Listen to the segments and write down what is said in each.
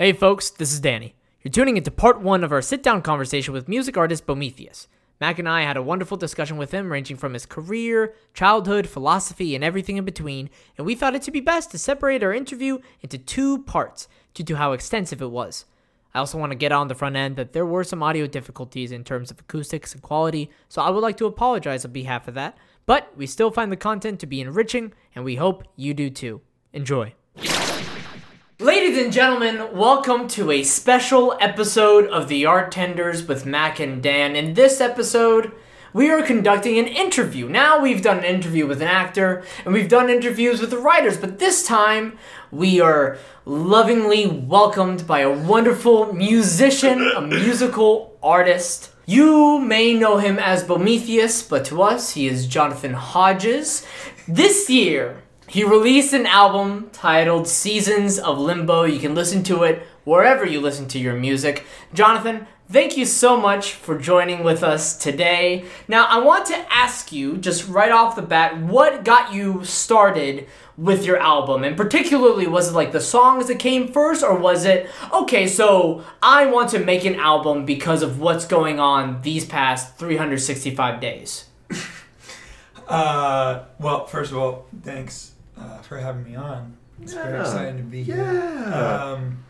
Hey folks, this is Danny. You're tuning into part one of our sit down conversation with music artist Bomethius. Mac and I had a wonderful discussion with him, ranging from his career, childhood, philosophy, and everything in between, and we thought it to be best to separate our interview into two parts due to how extensive it was. I also want to get on the front end that there were some audio difficulties in terms of acoustics and quality, so I would like to apologize on behalf of that, but we still find the content to be enriching, and we hope you do too. Enjoy. Ladies and gentlemen, welcome to a special episode of The Artenders with Mac and Dan. In this episode, we are conducting an interview. Now we've done an interview with an actor and we've done interviews with the writers, but this time we are lovingly welcomed by a wonderful musician, a musical artist. You may know him as Bomethius, but to us, he is Jonathan Hodges. This year, he released an album titled Seasons of Limbo. You can listen to it wherever you listen to your music. Jonathan, thank you so much for joining with us today. Now, I want to ask you, just right off the bat, what got you started with your album? And particularly, was it like the songs that came first, or was it, okay, so I want to make an album because of what's going on these past 365 days? Uh, well, first of all, thanks uh, for having me on. It's very exciting to be here. Yeah. Um,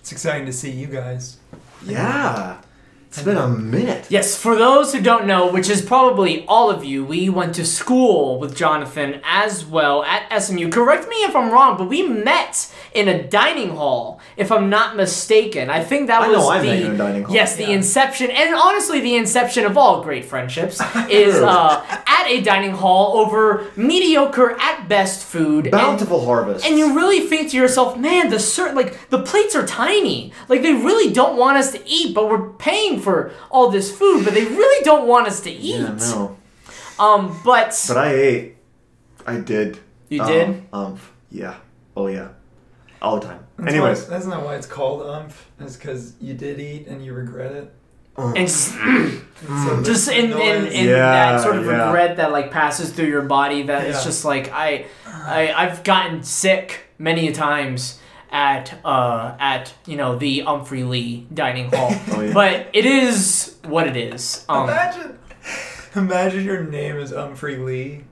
it's exciting to see you guys. yeah. It's been a minute. Yes, for those who don't know, which is probably all of you, we went to school with Jonathan as well at SMU. Correct me if I'm wrong, but we met in a dining hall, if I'm not mistaken. I think that I was know I the met you in a dining hall. yes, the Yeah. inception, and honestly, the inception of all great friendships is uh, at a dining hall over mediocre at best food. and- Bountiful harvest. and you really think to yourself, man, the cert like the plates are tiny. Like they really don't want us to eat, but we're paying for all this food, but they really don't want us to eat. Yeah, no. Um, but, But I ate. I did. You Um, did? Um. Yeah. Oh yeah. All the time. That's Anyways. why, that's not why it's called umph. It's because you did eat and you regret it. and s- So just the in, in, noise- in Yeah, that sort of yeah. regret that like passes through your body that it's Yeah. just like I, I I've gotten sick many times at uh at you know the Umphrey Lee dining hall, Oh, yeah. but it is what it is. Um, imagine, imagine your name is Umphrey Lee,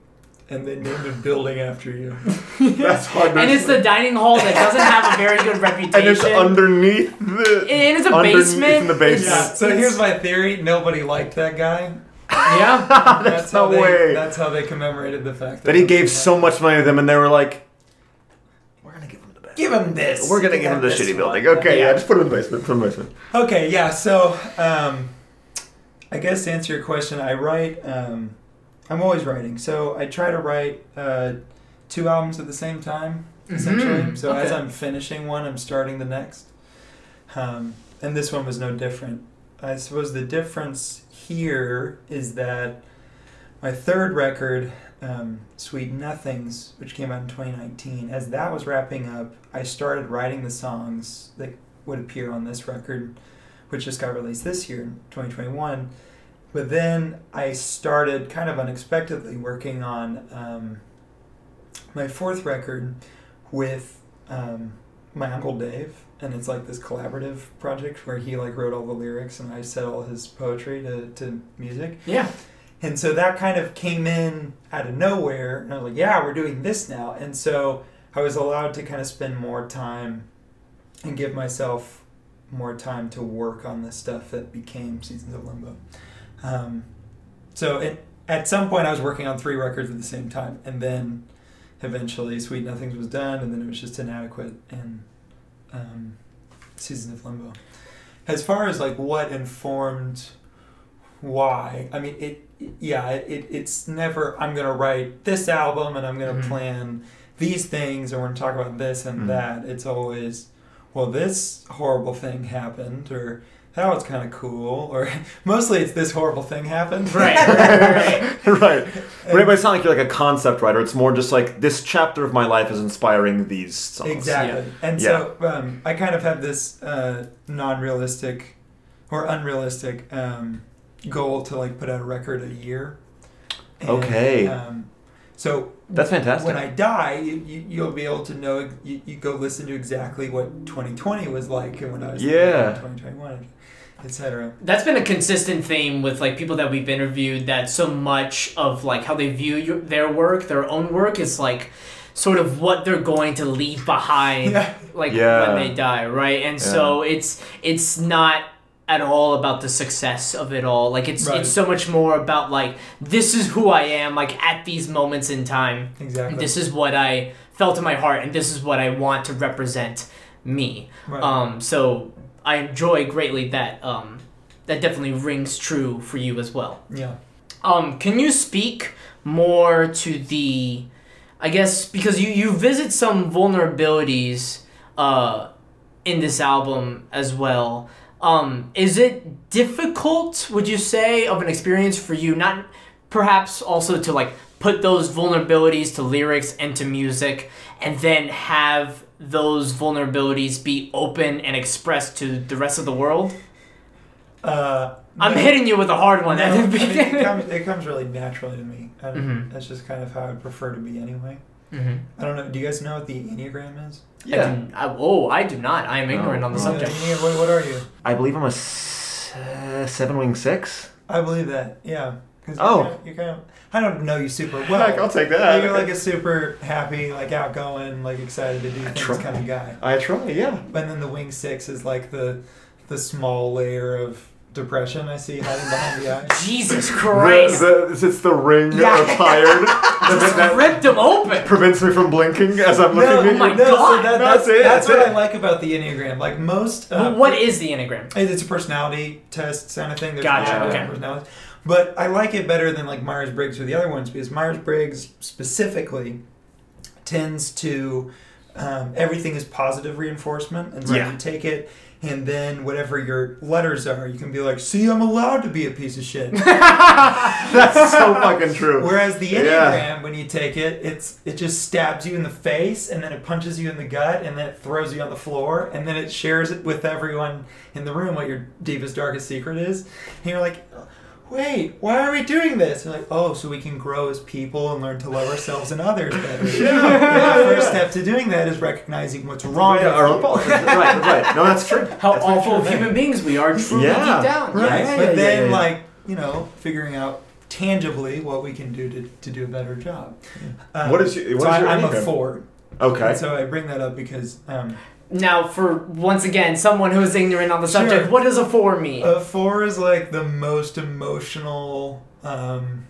and they named a building after you. That's hard. and it's the dining hall that doesn't have a very good reputation. And it's underneath the. And it's a underneath basement. in the basement. Yeah. So it's- here's my theory: nobody liked that guy. yeah. That's how no they, way. That's how they commemorated the fact that he gave so much money to them, and they were like, "We're gonna give him the best. Give him this. We're gonna give him the this shitty one." building." Okay, yeah. Yeah. Just put him in the basement. Put him in the basement. Okay, yeah. So, um, I guess to answer your question, I write. Um, I'm always writing, so I try to write uh, two albums at the same time, essentially. Mhm, So as. I'm finishing one, I'm starting the next. Um, and this one was no different. I suppose the difference here is that my third record, um, Sweet Nothings, which came out in 2019, as that was wrapping up, I started writing the songs that would appear on this record, which just got released this year in 2021. But then I started kind of unexpectedly working on um, my fourth record with um, my uncle Dave, and it's like this collaborative project where he like wrote all the lyrics and I set all his poetry to, to music. Yeah. And so that kind of came in out of nowhere. And I was like, yeah, we're doing this now. And so I was allowed to kind of spend more time and give myself more time to work on the stuff that became Seasons of Limbo. Um, so it, at some point, I was working on three records at the same time. And then eventually, Sweet Nothings was done. And then it was just inadequate and um, Seasons of Limbo. As far as like what informed why i mean it yeah it, it's never i'm gonna write this album and i'm gonna Mhm. plan these things and we're gonna talk about this and Mhm. that it's always well this horrible thing happened or that was kind of cool or mostly it's this horrible thing happened Right, right, right. right. But it's not like you're like a concept writer. It's more just like this chapter of my life is inspiring these songs. Exactly. And so um, I kind of have this uh, non-realistic or unrealistic um, goal to like put out a record a year. And, Okay. Um, So That's fantastic. when I die, you, you, you'll be able to know. You, you go listen to exactly what 2020 was like and when I was Yeah. 2021, etc. That's been a consistent theme with like people that we've interviewed. That so much of like how they view your, their work, their own work, is like sort of what they're going to leave behind, Yeah. like Yeah. when they die, right? And so it's it's not at all about the success of it all. Like it's Right. it's so much more about like this is who I am, like at these moments in time. Exactly. This is what I felt in my heart, and this is what I want to represent me. Right. Um, so I enjoy greatly that um, that definitely rings true for you as well. yeah. Um, can you speak more to the, I guess because you you visit some vulnerabilities uh, in this album as well. Um, is it difficult? Would you say of an experience for you? Not perhaps also to like put those vulnerabilities to lyrics and to music, and then have those vulnerabilities be open and expressed to the rest of the world. Uh, I'm no- hitting you with a hard one no, I mean, it, comes, it comes really naturally to me. I Mhm. That's just kind of how I prefer to be anyway. Mhm. I don't know. Do you guys know what the Enneagram is? I yeah. do- I, oh, I do not. I am ignorant Oh. on the Oh, subject. What, what are you? I believe I'm a s- uh, seven wing six. I believe that. Yeah. 'Cause you're Oh. Kind of, you're kind of. I don't know you super well. Heck, I'll take that. You're like a super happy, like outgoing, like excited to do things try. kind of guy. I try, yeah. And then the wing six is like the the small layer of depression I see hiding behind the eyes. Jesus Christ! The, the, it's the ring Yeah. or tired that, Just that ripped him open. prevents me from blinking as I'm looking no, at you. my no, God. so that, No, that's, that's it, that's that's what it. I like about the Enneagram. Like most, uh, But what is the Enneagram? It's a personality test kind of thing. There's Gotcha, multiple okay. personalities. But I like it better than like Myers Briggs or the other ones because Myers Briggs specifically tends to um, everything is positive reinforcement, and so Yeah. you take it. And then whatever your letters are, you can be like, "See, I'm allowed to be a piece of shit." That's so fucking true. Whereas the Enneagram, Yeah. when you take it, it's it just stabs you in the face, and then it punches you in the gut, and then it throws you on the floor, and then it shares it with everyone in the room what your deepest, darkest secret is. And you're like, wait, why are we doing this? And like, oh, so we can grow as people and learn to love ourselves and others better. Yeah. And the first step to doing that is recognizing what's wrong. Yeah, with our you. own fault. right, right. No, that's true. How That's awful of true. human beings we are truly Yeah. deep down. Right, Yeah, but yeah, then yeah, yeah. like you know, figuring out tangibly what we can do to, to do a better job. Um, What is your- what so is I, your I'm a Enneagram? four. Okay. And so I bring that up because um, Now, for once again, someone who is ignorant on the Sure. subject, what does a four mean? a four is like the most emotional, um,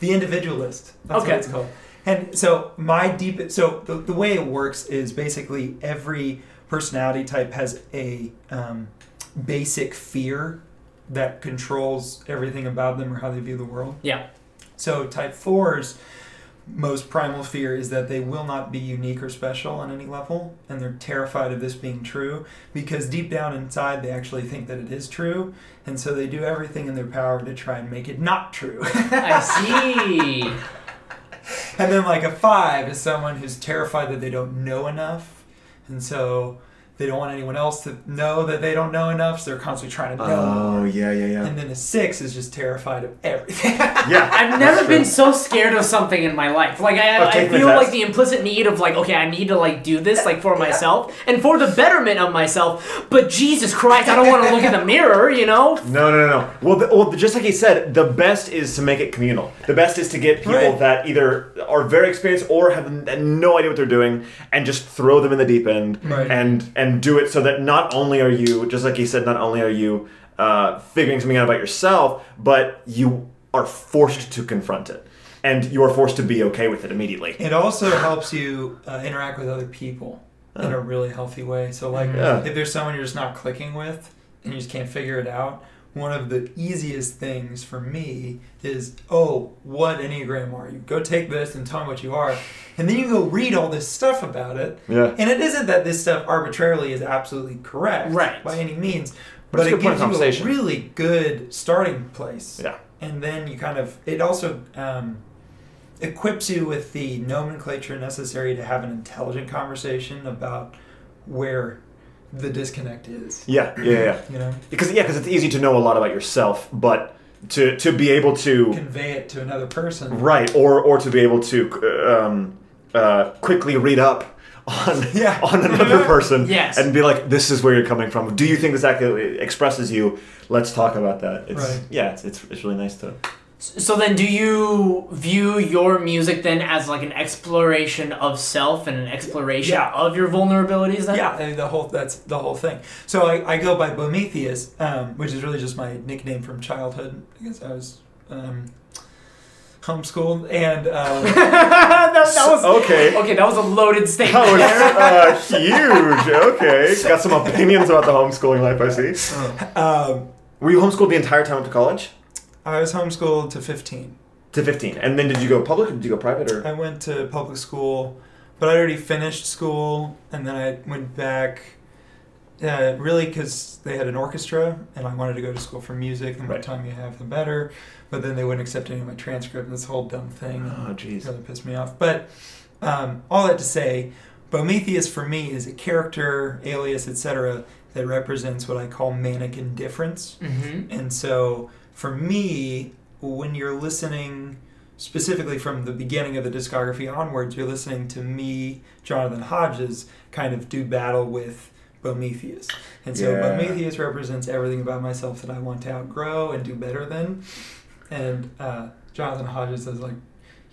the individualist. That's Okay. what it's called. And so my deep, so the, the way it works is basically every personality type has a um, basic fear that controls everything about them or how they view the world. yeah. So type fours most primal fear is that they will not be unique or special on any level and they're terrified of this being true because deep down inside they actually think that it is true and so they do everything in their power to try and make it not true. I see. and then like a 5 is someone who's terrified that they don't know enough and so they don't want anyone else to know that they don't know enough so they're constantly trying to know. Oh, yeah, yeah, yeah. and then a 6 is just terrified of everything. Yeah. I've never true. been so scared of something in my life. Like I, I taking the feel like the implicit need of like, okay, I need to like do this like for myself and for the betterment of myself. But Jesus Christ, I don't want to look in the mirror, you know? No, no, no, no. Well, the, well, just like he said, the best is to make it communal. The best is to get people Right. that either are very experienced or have no idea what they're doing, and just throw them in the deep end, Right. and and do it so that not only are you, just like he said, not only are you uh, figuring something out about yourself, but you are forced to confront it, and you are forced to be okay with it immediately. It also helps you uh, interact with other people in a really healthy way. So, like, Yeah. if there's someone you're just not clicking with and you just can't figure it out, one of the easiest things for me is, oh, what Enneagram are you? Go take this and tell me what you are. And then you go read all this stuff about it. Yeah. And it isn't that this stuff arbitrarily is absolutely correct Right. by any means, But but, it gives you a really good starting place Yeah. and then you kind of it also um, equips you with the nomenclature necessary to have an intelligent conversation about where the disconnect is Yeah. Yeah. Yeah. you know Because yeah, because it's easy to know a lot about yourself, but to to be able to convey it to another person. right or or to be able to um, uh, quickly read up on Yeah. on another person Yes. and be like this is where you're coming from do you think this actually expresses you let's talk about that it's Right. yeah it's, it's it's really nice to So then, do you view your music then as like an exploration of self and an exploration Yeah. of your vulnerabilities? Then, Yeah, I mean, the whole that's the whole thing. So I, I go by Bomethius, um, which is really just my nickname from childhood because I was um, homeschooled and um, that, that was okay okay. That was a loaded statement. that was uh, huge okay got some opinions about the homeschooling life i see um, were you homeschooled the entire time up to college I was homeschooled to 15. to 15 and then did you go public or did you go private or I went to public school, but I already finished school, and then I went back. Uh, really, because they had an orchestra, and I wanted to go to school for music. The more Right. time you have, the better. But then they wouldn't accept any of my transcript. And this whole dumb thing. oh jeez really pissed me off. But um, all that to say, Bomethius for me is a character, alias, etc., that represents what I call manic indifference. hmm And so for me, when you're listening, specifically from the beginning of the discography onwards, you're listening to me, Jonathan Hodges, kind of do battle with Bomethius. And so Yeah. Bomethius represents everything about myself that I want to outgrow and do better than. And uh, Jonathan Hodges is like,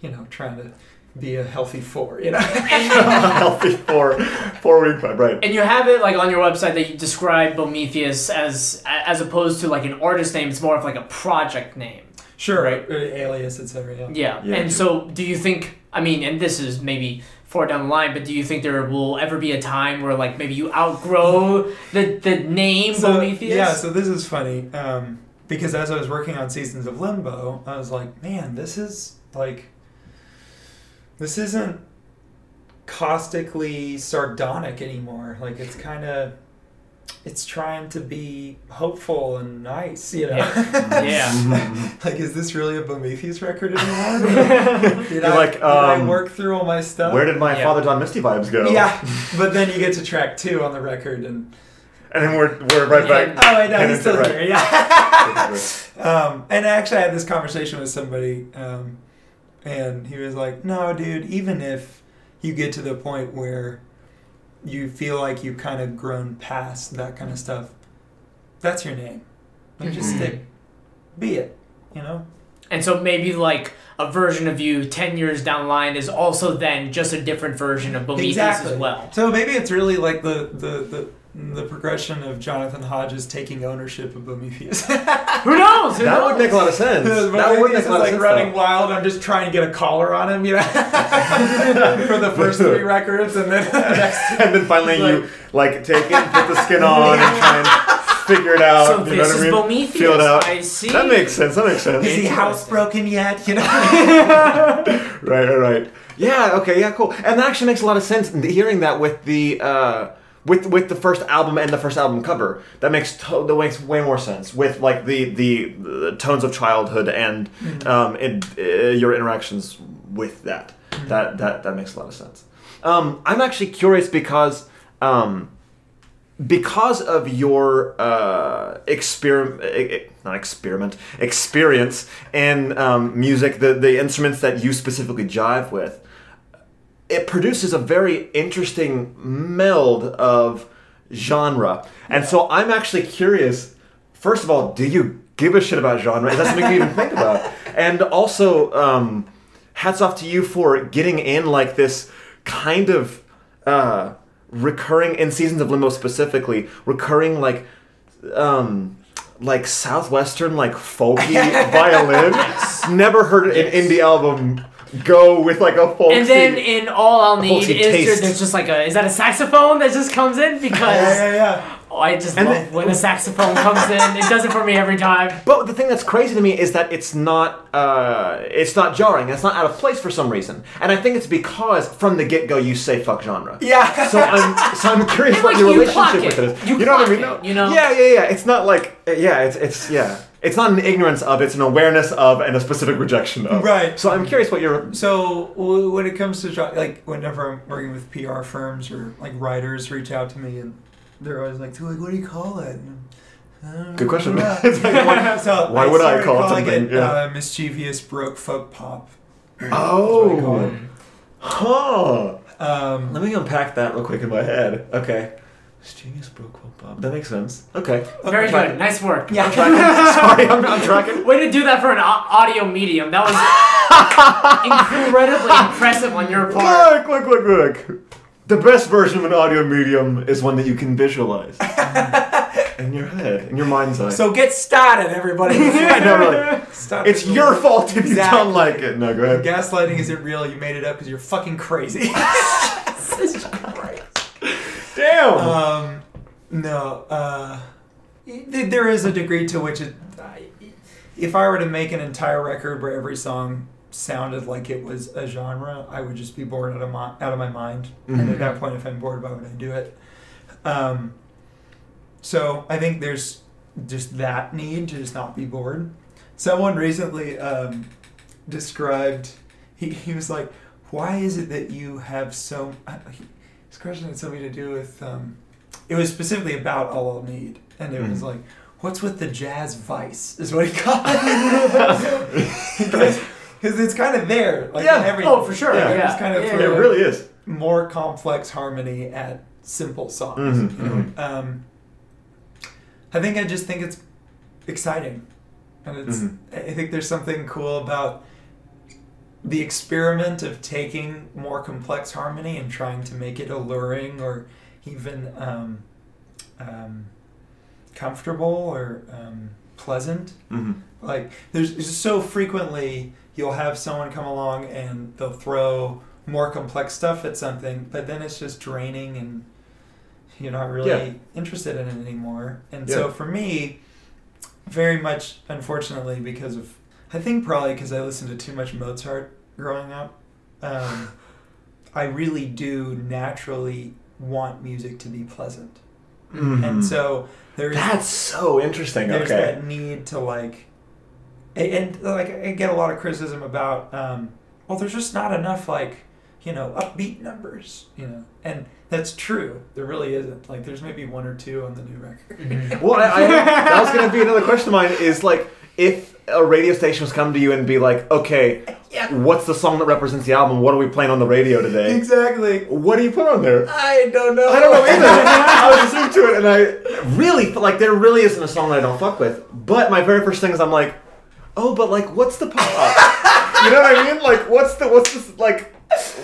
you know, trying to be a healthy four, you know? healthy four four week plan right And you have it like on your website that you describe Bomethius as as opposed to like an artist name. It's more of like a project name. sure, Right. uh, alias, etc. Yeah. Yeah. Yeah. And so, do you think? I mean, and this is maybe far down the line, but do you think there will ever be a time where like maybe you outgrow the the name so, Bomethius? Yeah, so this is funny um, because as I was working on Seasons of Limbo, I was like, man, this is like, this isn't caustically sardonic anymore. Like it's kind of, it's trying to be hopeful and nice, you know. Yeah. like, is this really a Bomethius record anymore? did You're I, like, did I um, work through all my stuff? where did my Yeah. father john misty vibes go yeah, but then you get to track two on the record, and and then we're we're right Yeah. back oh I no, And he's it's still right. here. Yeah. Um, and actually, I had this conversation with somebody, um, and he was like, "No, dude. Even if you get to the point where you feel like you've kind of grown past that kind of stuff, that's your name. Like, just Mhm. stick, be it. You know? And so maybe like a version of you ten years down the line is also then just a different version of Bomethius Exactly. as well. So maybe it's really like the the the. The progression of Jonathan Hodges taking ownership of Bomethius. Who knows? Who that knows? would make a lot of sense that would make a lot of like sense running though. wild. I'm just trying to get a collar on him, you know, for the first three records, and then next. and then finally you like take it put the skin on and try and figure it out So you know this what is I mean feel it out I see. that makes sense that makes sense Is he housebroken yet? You know. right, right, right. Yeah, okay, yeah, cool. And that actually makes a lot of sense. Hearing that with the uh, with with the first album and the first album cover, that makes to- that makes way more sense. With like the the, the tones of childhood and um, and uh, your interactions with that, that that that makes a lot of sense. Um, I'm actually curious because. Um, because of your uh, experiment, not experiment, experience in um, music, the, the instruments that you specifically jive with, it produces a very interesting meld of genre. And so I'm actually curious, first of all, do you give a shit about genre? Is that something you even think about? And also, um, hats off to you for getting in like this kind of uh, recurring in seasons of limbo specifically recurring like um like southwestern like folky violin never heard an indie album go with like a folksy And then in all I'll need is there, there's just like a is that a saxophone that just comes in because yeah, yeah. oh, I just And love then- when the saxophone comes in. It does it for me every time. But the thing that's crazy to me is that it's not uh, it's not jarring. It's not out of place for some reason, and I think it's because from the get go you say fuck genre. Yeah. So I'm so I'm curious And, what like, your you relationship with it. it is. You know what I mean? it, you know? Yeah, yeah, yeah. It's not like yeah, it's it's yeah. It's not an ignorance of. It's an awareness of and a specific rejection of. Right. So I'm curious what your So when it comes to like whenever I'm working with PR firms or like writers reach out to me and they're always like, so like, what do you call it? And Good question. Like, why- so why would I call it something? Yeah. uh, mischievous broke folk pop. That's what I call oh, huh. Um, Let me unpack that real quick in my head. Okay. Genius broke Bob. That makes sense. Okay. Very Okay. good. Nice work. yeah. Sorry, I'm, I'm tracking. Way to do that for an audio medium. That was incredibly impressive on your part. Look, look, look, look. The best version of an audio medium is one that you can visualize in your head, in your mind's eye. So get started, everybody. I know, really. Stop It's it. your fault if you Exactly. don't like it. No, go ahead. Gaslighting isn't real. You made it up because you're fucking crazy. Damn. um, no. Uh, th- there is a degree to which it. If I were to make an entire record where every song sounded like it was a genre, I would just be bored out of my out of my mind. And Mhm. at that point, if I'm bored, why would I do it? Um, so I think there's just that need to just not be bored. Someone recently um, described. He, he was like, "Why is it that you have so?" uh, he- His question had something to do with. Um, it was specifically about all I'll need, and it was Mhm. like, "What's with the jazz vice?" Is what he called it. Because it's kind of there, like Yeah. every. Oh, for sure. Yeah. Yeah. It's kind of Yeah, it really is. more complex harmony at simple songs. Mhm, you know? Um, I think I just think it's exciting, and it's. Mhm. I think there's something cool about the experiment of taking more complex harmony and trying to make it alluring or even um, um, comfortable or um, pleasant hmm like there's so frequently you'll have someone come along and they'll throw more complex stuff at something but then it's just draining and you're not really Yeah. interested in it anymore and Yeah. so for me very much unfortunately because of i think probably because i listened to too much mozart growing up um, i really do naturally want music to be pleasant Mhm. and so there's That's so interesting. there's okay. that need to like and, and like i get a lot of criticism about um well there's just not enough like you know upbeat numbers you know and that's true there really isn't like there's maybe one or two on the new record Well, I, I, that was going to be another question of mine. Is like if a radio station was come to you and be like, okay, yeah what's the song that represents the album? What are we playing on the radio today? exactly What do you put on there? i don't know I don't know either. I was listening to it and I really like there really isn't a song that I don't fuck with. But my very first thing is I'm like, oh, but like, what's the pop? you know what I mean? Like, what's the what's this like?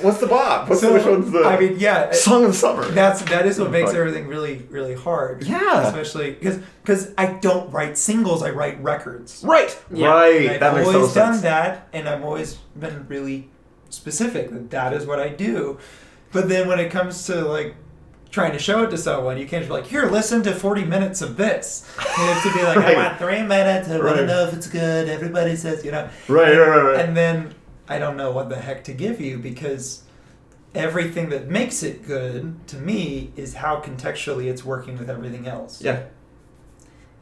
What's the bop? What's so, the, which one's the i mean yeah song of the summer? that's that is what makes everything really really hard Yeah. especially because because i don't write singles i write records right, Yeah. right. And I've that makes always total done sense. that, and I've always been really specific that that is what I do. But then when it comes to like trying to show it to someone, you can't just be like, "Here, listen to forty minutes of this." You have to be like, Right. "I want three minutes. I want to know if it's good." Everybody says, you know, Right, right, right, right. and then I don't know what the heck to give you because everything that makes it good to me is how contextually it's working with everything else. yeah.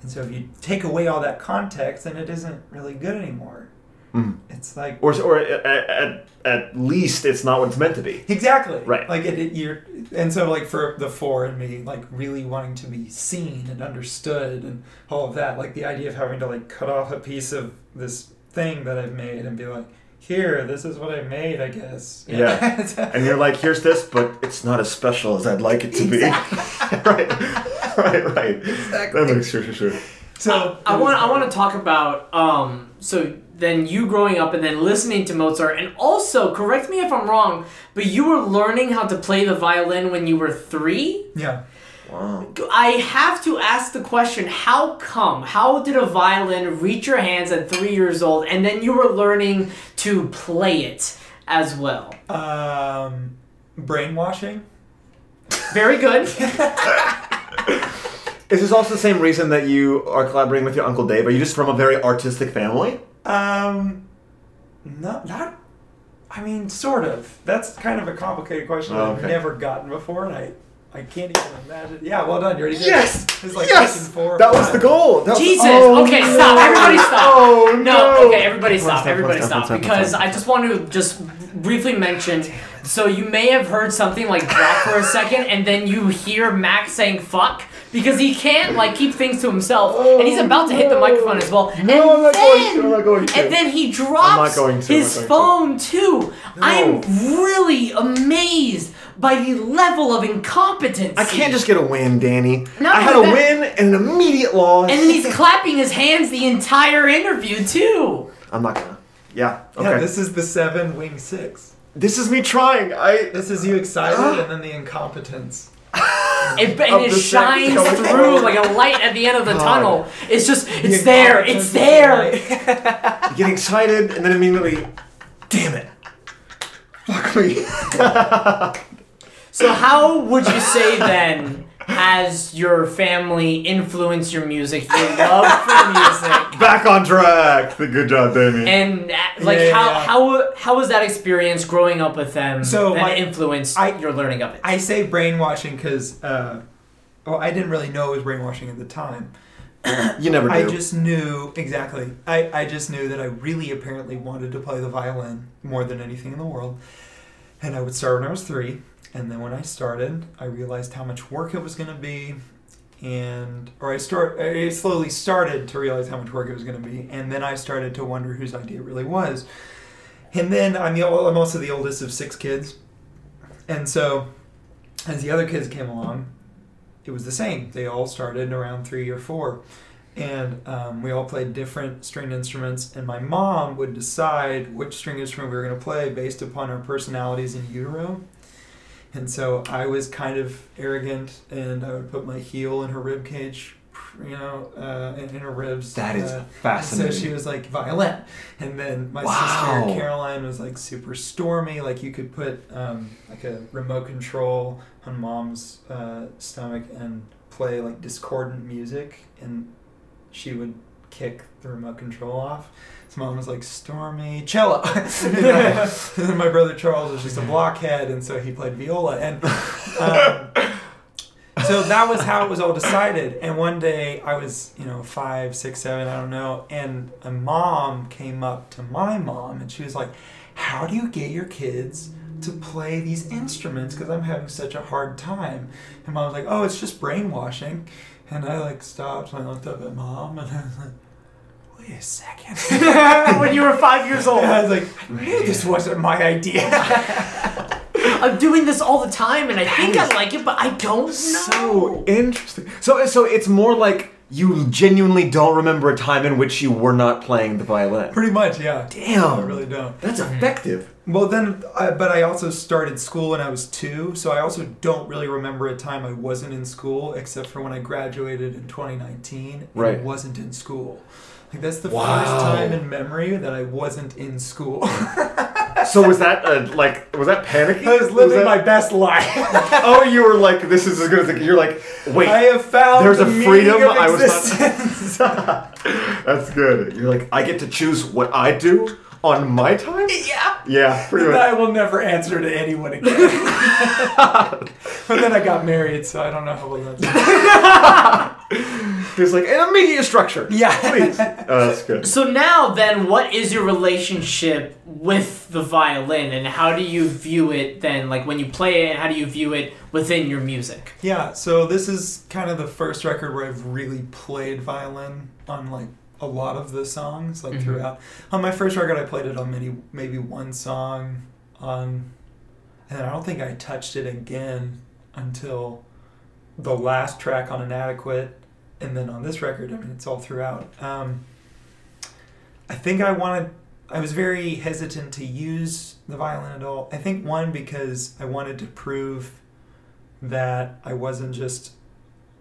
And so if you take away all that context, then it isn't really good anymore. Mhm. It's like Or, or at, at, at least it's not what it's meant to be. exactly Right. Like it, it, you're, and so like for the four and me, like really wanting to be seen and understood and all of that, like the idea of having to like cut off a piece of this thing that I've made and be like, here, this is what I made, I guess. Yeah. And you're like, here's this, but it's not as special as I'd like it to be. right, right, right. Exactly. That makes sure, sure, sure. so I want I want to talk about um so then you growing up and then listening to Mozart and also correct me if I'm wrong but you were learning how to play the violin when you were 3 yeah. Wow. I have to ask the question how come how did a violin reach your hands at 3 years old and then you were learning to play it as well Um, brainwashing. very good Is this also the same reason that you are collaborating with your Uncle Dave? Are you just from a very artistic family? Um, not not. I mean, sort of. That's kind of a complicated question Oh, that I've never gotten before, and I I can't even imagine. Yeah, well done. You already did. Yes! it. It's like yes! four. or that was the goal. That was- Jesus. Oh, okay, no. stop. Everybody stop. Oh, No, no. okay, everybody Let's stop. Everybody let's stop. let's Because let's I just want to just briefly mention. So you may have heard something like drop for a second, and then you hear Max saying "fuck" because he can't like keep things to himself, and he's oh, about to hit the microphone as well. and No, I'm not then, going to. I'm not going to. And then he drops to, his not phone too. I'm really amazed by the level of incompetence. I can't just get a win, Danny. Not I had a win and an immediate loss. And then he's clapping his hands the entire interview too. I'm not gonna. Yeah. Okay. Yeah, this is the seven wing six. This is me trying. I. This is you excited, and then the incompetence. It, and it shines sex through like a light at the end of the God. tunnel. It's just, The it's there, it's incompetence the there. night. get excited and then immediately, damn it, fuck me. So, how would you say then has your family influenced your music, your love for music? Back on track. Good job, Damien. And uh, like Yeah, how yeah. how how was that experience growing up with them So, that my- influenced I- your learning of it? I say brainwashing because, uh, well, I didn't really know it was brainwashing at the time. you never do. I just knew exactly. I, I just knew that I really apparently wanted to play the violin more than anything in the world. And I would start when I was three. And then when I started, I realized how much work it was going to be. And, or I start, I slowly started to realize how much work it was going to be. And then I started to wonder whose idea it really was. And then I'm, the, I'm also the oldest of six kids. And so as the other kids came along, it was the same. They all started around three or four and um, we all played different string instruments and my mom would decide which string instrument we were going to play based upon our personalities in utero and so i was kind of arrogant and i would put my heel in her rib cage you know uh, in, in her ribs that is uh, so fascinating. she was like violin and then my Wow. sister caroline was like super stormy like you could put um, like a remote control on mom's uh, stomach and play like discordant music and she would kick the remote control off. So mom was like, Stormy, cello. You know? and then my brother Charles was just a blockhead, and so he played viola. And um, so that was how it was all decided. And one day I was, you know, five, six, seven, I don't know. And a mom came up to my mom, and she was like, How do you get your kids? To play these instruments because I'm having such a hard time, and mom was like, "Oh, it's just brainwashing," And I like stopped and I looked up at mom and I was like, wait a second. when you were five years old. I was like, I knew this wasn't my idea. I'm doing this all the time, and I think I like it, but I don't know. So interesting. So so it's more like you genuinely don't remember a time in which you were not playing the violin. Pretty much, yeah. Damn. I really don't. That's mm-hmm. effective. Well, then, I, but I also started school when I was two, so I also don't really remember a time I wasn't in school, except for when I graduated in 2019 and I Right. wasn't in school. Like that's the Wow. first time in memory that I wasn't in school. So was that uh, like was that panicky? I was living that- my best life. Oh, you were like this is as good as it. You're like wait. I have found There's the a freedom I was not. That's good. You're like I get to choose what I do on my time. yeah. Yeah, pretty That I will never answer to anyone again. but then I got married, so I don't know how well that's. There's like an immediate structure. Yeah. please. Oh, that's good. So now, then, what is your relationship with the violin, and how do you view it then? Like when you play it, and how do you view it within your music? Yeah, so this is kind of the first record where I've really played violin on like a lot of the songs, like Mhm. throughout. On my first record, I played it on maybe maybe one song on, and I don't think I touched it again until the last track on Inadequate, and then on this record, I mean, it's all throughout. Um, I think I wanted. I was very hesitant to use the violin at all. I think one because I wanted to prove that I wasn't just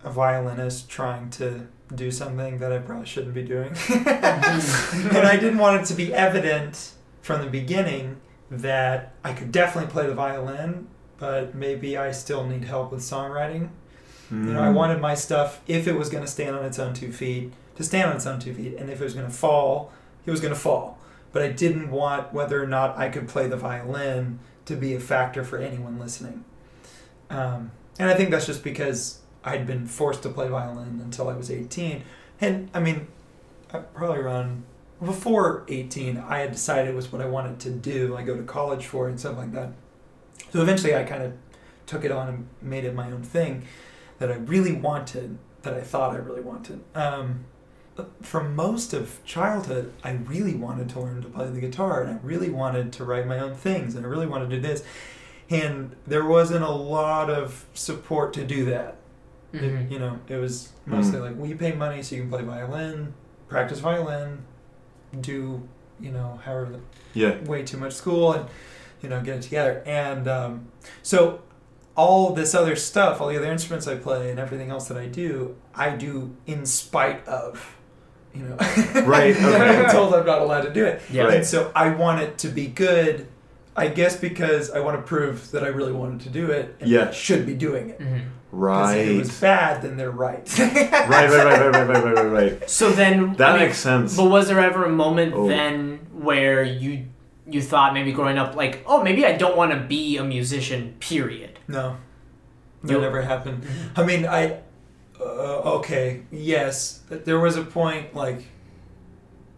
a violinist trying to do something that I probably shouldn't be doing. and I didn't want it to be evident from the beginning that I could definitely play the violin, but maybe I still need help with songwriting. You know, I Mm. wanted my stuff, if it was going to stand on its own two feet, to stand on its own two feet. And if it was going to fall, it was going to fall. But I didn't want whether or not I could play the violin to be a factor for anyone listening. Um, and I think that's just because I'd been forced to play violin until I was 18. And I mean, probably around before 18, I had decided it was what I wanted to do. I go to college for and stuff like that. So eventually I kind of took it on and made it my own thing. that I really wanted, that I thought I really wanted. Um, from most of childhood, I really wanted to learn to play the guitar, and I really wanted to write my own things, and I really wanted to do this. And there wasn't a lot of support to do that. It- Mhm. you know, it was mostly Mm. like, we pay money so you can play violin, practice violin, do, you know, however Yeah. way too much school and you know get it together and um, so all this other stuff all the other instruments i play and everything else that i do i do in spite of you know Right, okay. i'm told i'm not allowed to do it Yeah. Right. and so i want it to be good i guess because i want to prove that i really wanted to do it and Yeah. should be doing it Mhm. Right. If it was bad, then they're right. right, right, right, right, right, right, right, right. So then that I mean, makes sense. But was there ever a moment oh. then where you you thought maybe growing up like, oh, maybe I don't want to be a musician. Period. No, that nope. never happened. Mm-hmm. I mean, I uh, okay, yes, there was a point like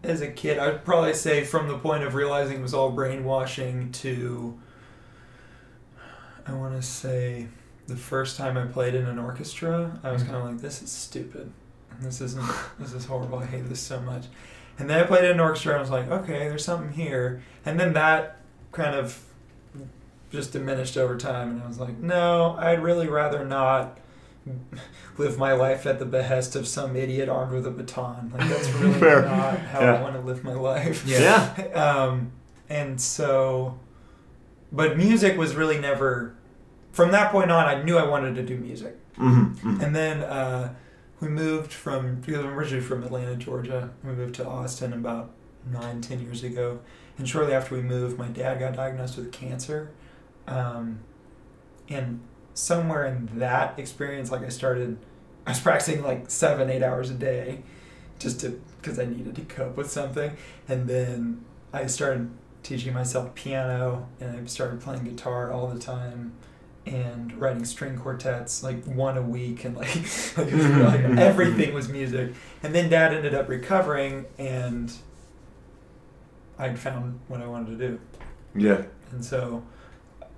as a kid, I'd probably say from the point of realizing it was all brainwashing to I want to say the first time I played in an orchestra, I was Mhm. kind of like, "This is stupid. This isn't. This is horrible. I hate this so much." And then I played in an orchestra, and I was like, "Okay, there's something here." And then that kind of just diminished over time and I was like, no, I'd really rather not live my life at the behest of some idiot armed with a baton. Like that's really Fair. not how Yeah. I want to live my life. Yeah. Um, and so, but music was really never. From that point on, I knew I wanted to do music. Mm-hmm. And then uh, we moved from because I'm originally from Atlanta, Georgia. We moved to Austin about nine, ten years ago. And shortly after we moved, my dad got diagnosed with cancer. Um, and somewhere in that experience, like I started, I was practicing like seven, eight hours a day, just to because I needed to cope with something. And then I started teaching myself piano, and I started playing guitar all the time and writing string quartets like one a week and like, like, was like everything was music and then dad ended up recovering and i'd found what i wanted to do Yeah. and so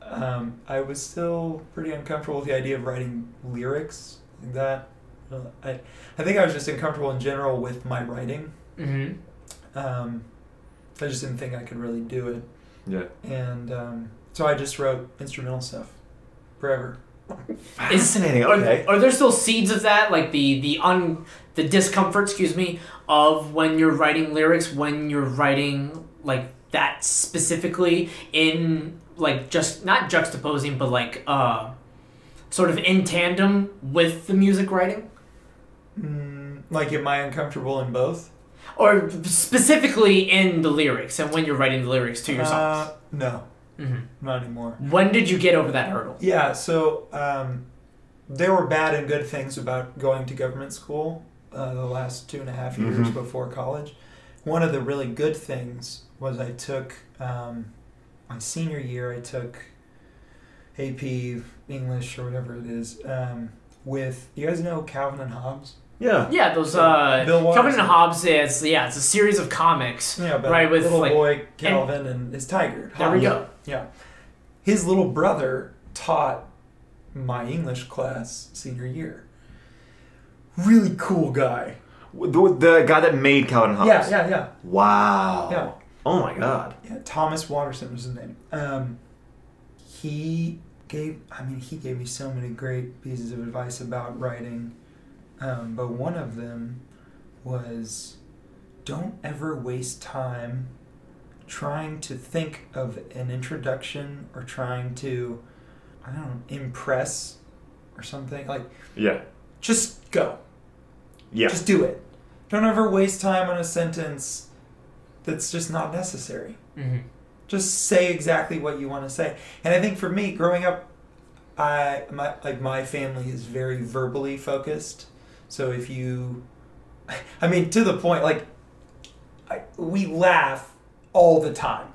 um, i was still pretty uncomfortable with the idea of writing lyrics like that Uh, I, I think i was just uncomfortable in general with my writing Mm-hmm. um, i just didn't think i could really do it Yeah. and um, so i just wrote instrumental stuff forever Fascinating. Are, Okay. are there still seeds of that, like the the un the discomfort, excuse me, of when you're writing lyrics, when you're writing like that specifically in like just not juxtaposing, but like uh, sort of in tandem with the music writing, mm, like am i uncomfortable in both or specifically in the lyrics and when you're writing the lyrics to your songs. Uh, no hmm not anymore When did you get over that hurdle? Yeah, so um, there were bad and good things about going to government school uh, the last two and a half years Mhm. before college. One of the really good things was I took um, my senior year. I took AP English or whatever it is um, with you guys know Calvin and Hobbes. Yeah. Yeah, those uh, Bill Calvin Watterson. and Hobbes. Yeah, it's yeah, it's a series of comics. Yeah, about Right, with, little like- boy Calvin and, his tiger. There we go. Yeah. His little brother taught my English class senior year. Really cool guy. The, the guy that made Calvin Hobbes. Yeah, yeah, yeah. Wow. Yeah. Oh my god. Yeah, Thomas Watterson was his name. Um, he gave, I mean, he gave me so many great pieces of advice about writing. Um, but one of them was don't ever waste time trying to think of an introduction or trying to, I don't know, impress or something. Like, Yeah. just go. Yeah. Just do it. Don't ever waste time on a sentence that's just not necessary. hmm Just say exactly what you want to say. And I think for me, growing up, I my like my family is very verbally focused. So if you, I mean, to the point, like, I, we laugh all the time.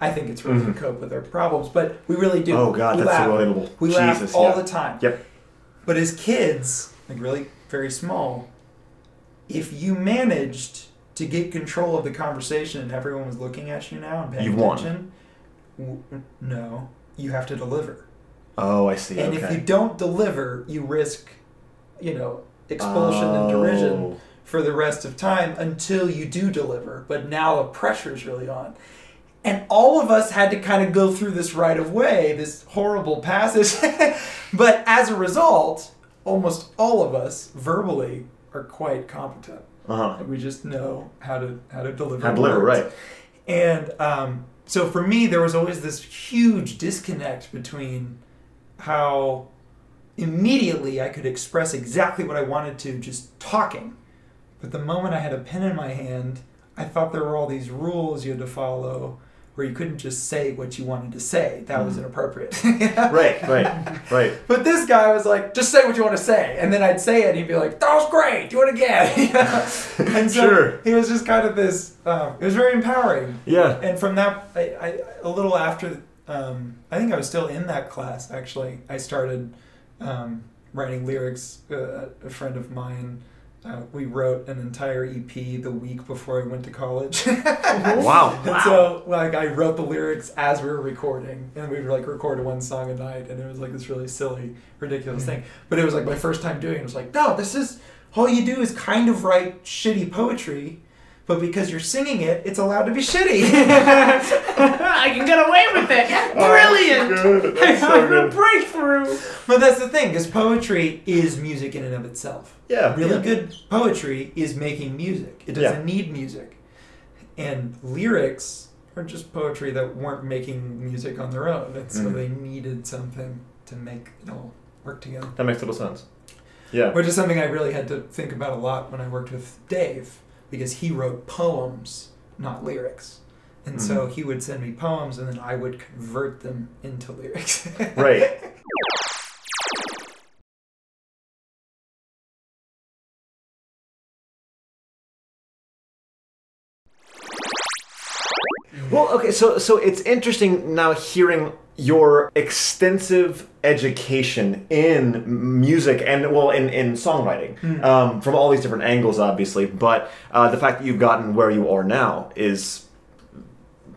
I think it's really Mhm. to cope with our problems, but we really do. Oh god, we that's laugh. relatable. We Jesus, laugh all yeah. the time. Yep. But as kids, like really very small, if you managed to get control of the conversation and everyone was looking at you now and paying won. attention, w- no, you have to deliver. Oh, I see. and okay. if you don't deliver, you risk you know, expulsion and derision Oh. for the rest of time until you do deliver. But now the pressure's really on. And all of us had to kind of go through this right of way, this horrible passage. but as a result, almost all of us verbally are quite competent. Uh-huh. We just know how to how to deliver. How to deliver, right. And um, so for me, there was always this huge disconnect between how immediately I could express exactly what I wanted to just talking. But the moment I had a pen in my hand, I thought there were all these rules you had to follow where you couldn't just say what you wanted to say. That was Mhm. inappropriate. Right, right, right. But this guy was like, just say what you want to say. And then I'd say it, and he'd be like, that was great, do it again. You know? and so Sure. he was just kind of this, um, it was very empowering. Yeah. And from that, I, I a little after, um, I think I was still in that class actually, I started um, writing lyrics. Uh, a friend of mine, uh, we wrote an entire EP the week before I went to college. Wow. And so, like, I wrote the lyrics as we were recording, and we would like record one song a night, and it was like this really silly, ridiculous thing. But it was like my first time doing it. It was like, no, this is all you do is kind of write shitty poetry, but because you're singing it, it's allowed to be shitty. I can get away with it. Brilliant. Good. I That's so have a good. breakthrough. but that's the thing, because poetry is music in and of itself. Yeah. Really yeah. good poetry is making music. It doesn't need music. And lyrics are just poetry that weren't making music on their own. And so Mhm. they needed something to make it all work together. That makes total sense. Yeah. Which is something I really had to think about a lot when I worked with Dave, because he wrote poems, not lyrics. And so mm-hmm. he would send me poems and then I would convert them into lyrics. Right. Well, okay, so so it's interesting now hearing your extensive education in music and well in in songwriting Mm. um, from all these different angles, obviously. But uh, the fact that you've gotten where you are now is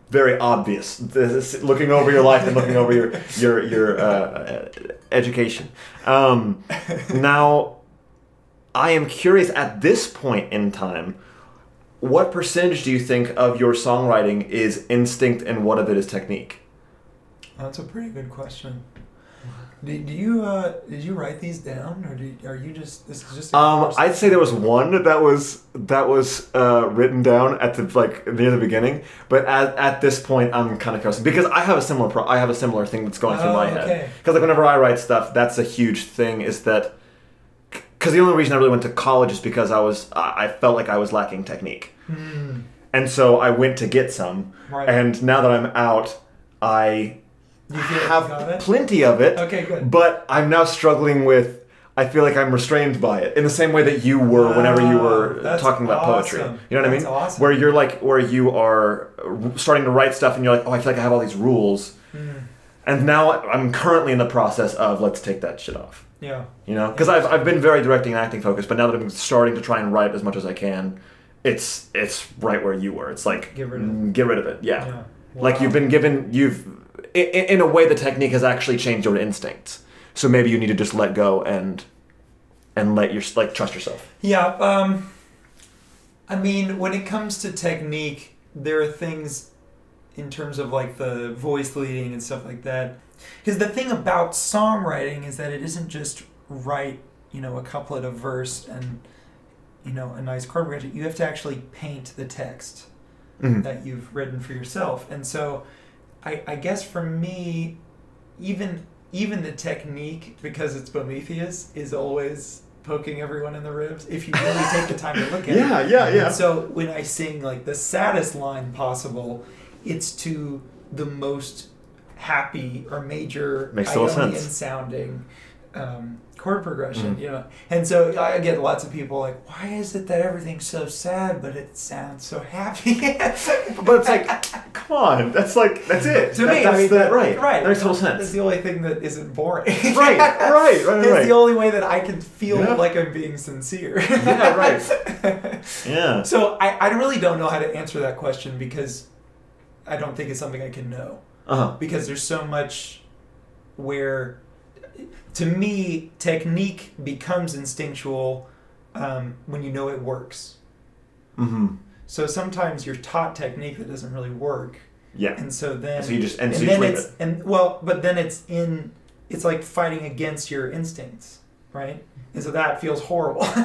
very obvious. This, looking over your life and looking over your your your uh, education. Um, now, I am curious at this point in time. What percentage do you think of your songwriting is instinct and what of it is technique? That's a pretty good question. Do, do you uh, did you write these down, or do you, are you just this is just? Um, I'd say there was one that was that was uh, written down at the like near the beginning, but at, at this point I'm kind of cursing because I have a similar pro- I have a similar thing that's going through Oh, my head. Because like whenever I write stuff, that's a huge thing. Is that because the only reason I really went to college is because I was I I felt like I was lacking technique, Hmm, and so I went to get some. right. And now that I'm out, I you feel like you got have plenty of it. Okay, good. But I'm now struggling with. I feel like I'm restrained by it in the same way that you were whenever you were Wow, talking about poetry. You know what I mean? awesome. Where you're like, where you are starting to write stuff, and you're like, oh, I feel like I have all these rules, Hmm, and now I'm currently in the process of let's take that shit off. yeah. You know, because I've I've been very directing and acting focused, but now that I'm starting to try and write as much as I can, it's it's right where you were. It's like Get rid of it. mm, rid of it. Yeah. Yeah. Like you've been given, you've, in, in a way, the technique has actually changed your instincts. So maybe you need to just let go and, and let your like trust yourself. Yeah, um, I mean, when it comes to technique, there are things in terms of like the voice leading and stuff like that. Because the thing about songwriting is that it isn't just write, you know, a couplet, a verse, and you know, a nice chord progression. You have to actually paint the text Mhm. that you've written for yourself. And so I, I guess for me, even even the technique, because it's Bomethius, is always poking everyone in the ribs if you really take the time to look at it. Yeah, yeah, yeah. And so when I sing like the saddest line possible, it's to the most happy or major Makes Ionian sense. sounding um, chord progression, Mhm. you know. And so I get lots of people like, why is it that everything's so sad but it sounds so happy? But it's like, come on, that's like that's it. to That- me, that's I mean, the, that- right, right. That makes total That's the only thing that isn't boring. right, right, right, It's right. the only way that I can feel Yeah. like I'm being sincere. Yeah, right. Yeah. So I, I really don't know how to answer that question because I don't think it's something I can know. Uh huh. Because there's so much where to me, technique becomes instinctual um, when you know it works. Mm-hmm. So sometimes you're taught technique that doesn't really work, Yeah. and so then So you just and, and so you then it's it. and well, but then it's in it's like fighting against your instincts, right? And so that feels horrible,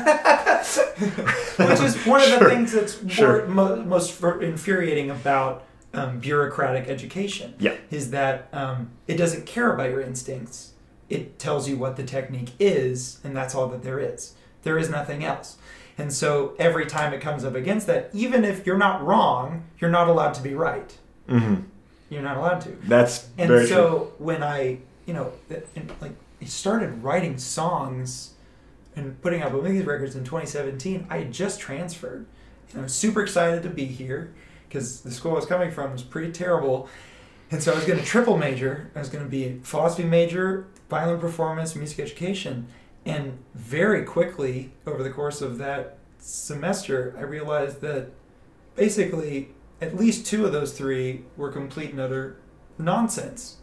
which is one of the Sure. things that's Sure. more, mo- most infuriating about um, bureaucratic education. Yeah. is that um, it doesn't care about your instincts. It tells you what the technique is, and that's all that there is. There is nothing else. And so every time it comes up against that, even if you're not wrong, you're not allowed to be right. Mm-hmm. You're not allowed to. That's And very so true. when I, you know, like I started writing songs and putting out these records in 2017, I had just transferred. And I was super excited to be here because the school I was coming from was pretty terrible. And so I was going to triple major. I was going to be a philosophy major, violin performance, music education. And very quickly, over the course of that semester, I realized that basically at least two of those three were complete and utter nonsense.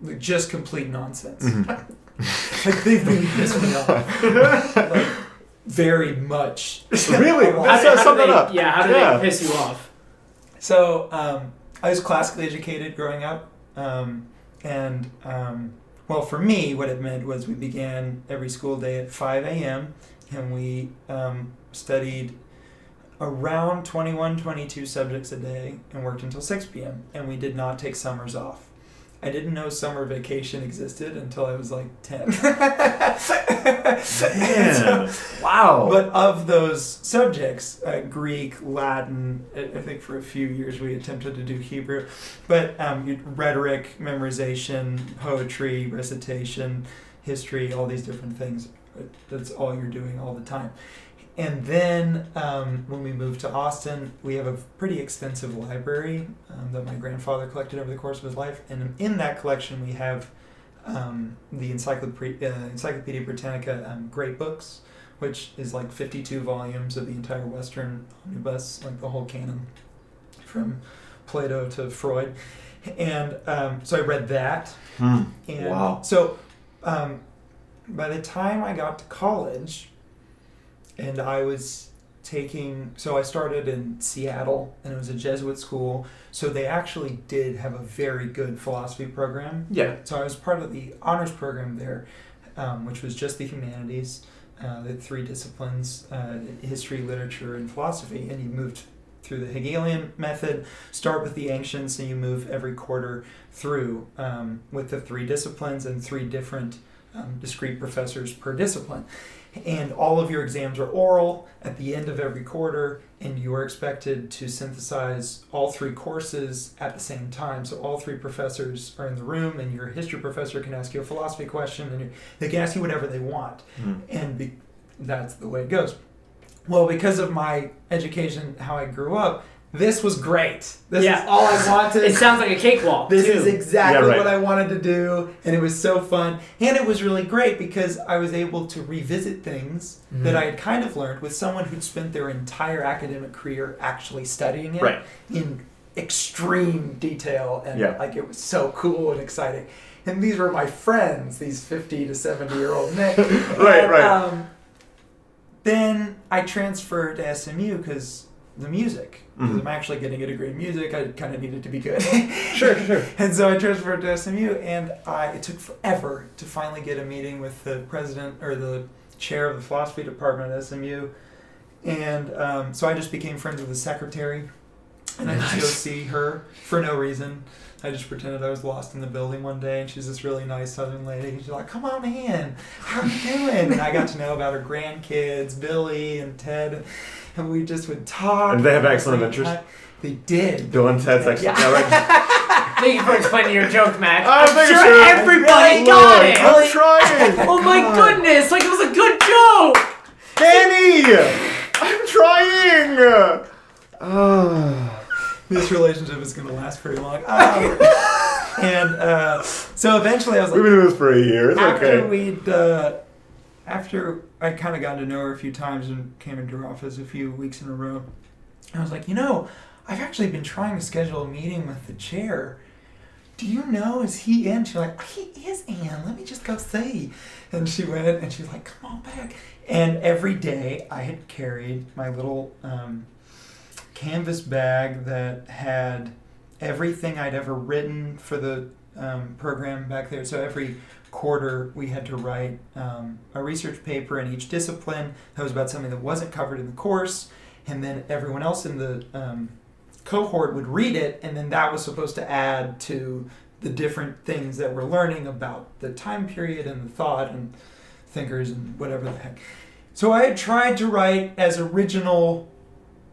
Like just complete nonsense. Mhm. like they really pissed me off. Like very much. Really? That's- How, how that they, up. Yeah, how do Yeah. they piss you off? So um, I was classically educated growing up, um, and um, well, for me, what it meant was we began every school day at 5 a.m. and we um, studied around 21, 22 subjects a day and worked until 6 p.m. And we did not take summers off. I didn't know summer vacation existed until I was like 10. Man. wow. But of those subjects, uh, Greek, Latin, I I think for a few years we attempted to do Hebrew, but um, rhetoric, memorization, poetry, recitation, history, all these different things. uh, That's all you're doing all the time. And then um, when we moved to Austin, we have a pretty extensive library um, that my grandfather collected over the course of his life. And in that collection, we have um, the Encyclopedia, uh, Encyclopedia Britannica um, Great Books, which is like 52 volumes of the entire Western omnibus, like the whole canon from Plato to Freud. And um, so I read that. Hmm. And Wow. So um, by the time I got to college, and I was taking, so I started in Seattle, and it was a Jesuit school. So they actually did have a very good philosophy program. Yeah. So I was part of the honors program there, um, which was just the humanities, uh, the three disciplines: uh, history, literature, and philosophy. And you moved through the Hegelian method. Start with the ancients, and you move every quarter through um, with the three disciplines and three different um, discrete professors per discipline. And all of your exams are oral at the end of every quarter, and you are expected to synthesize all three courses at the same time. So all three professors are in the room, and your history professor can ask you a philosophy question, and they can ask you whatever they want Hmm. and be, that's the way it goes. Well, because of my education, how I grew up, this was great. This Yeah. is all I wanted. It sounds like a cakewalk. This too. is exactly Yeah, right. what I wanted to do, and it was so fun. And it was really great because I was able to revisit things Mhm. that I had kind of learned with someone who'd spent their entire academic career actually studying it Right. in extreme detail, and Yeah. like it was so cool and exciting. And these were my friends, these fifty to seventy year old men. Right, And, right. Um, then I transferred to SMU because the music. Because Mhm. I'm actually getting a degree in music, I kind of needed to be good. Sure, sure. And so I transferred to SMU, and I, it took forever to finally get a meeting with the president or the chair of the philosophy department at SMU. And um, so I just became friends with the secretary, and I just go see her for no reason. I just pretended I was lost in the building one day, and she's this really nice Southern lady. She's like, "Come on in, how are you doing?" And I got to know about her grandkids, Billy and Ted, and we just would talk. And they have excellent same adventures? time. They did. Bill and Ted's actually. Yeah. Yeah, right. Thank you for explaining your joke, Mac. I I'm think sure so. everybody Really? got Look, it. I'm trying. Oh my God. goodness! Like it was a good joke. Danny! I'm trying! Ah. this relationship is going to last pretty long. Um, and uh, so eventually I was like, We've been doing this for a year. It's after okay. we'd, uh, after I kind of got to know her a few times and came into her office a few weeks in a row, I was like, you know, I've actually been trying to schedule a meeting with the chair. do you know, is he in? She's like, he is in. Let me just go see. And she went and she's like, come on back. And every day I had carried my little um, canvas bag that had everything I'd ever written for the um, program back there. So every quarter we had to write um, a research paper in each discipline that was about something that wasn't covered in the course. And then everyone else in the um, cohort would read it, and then that was supposed to add to the different things that we're learning about the time period and the thought and thinkers and whatever the heck. So I had tried to write as original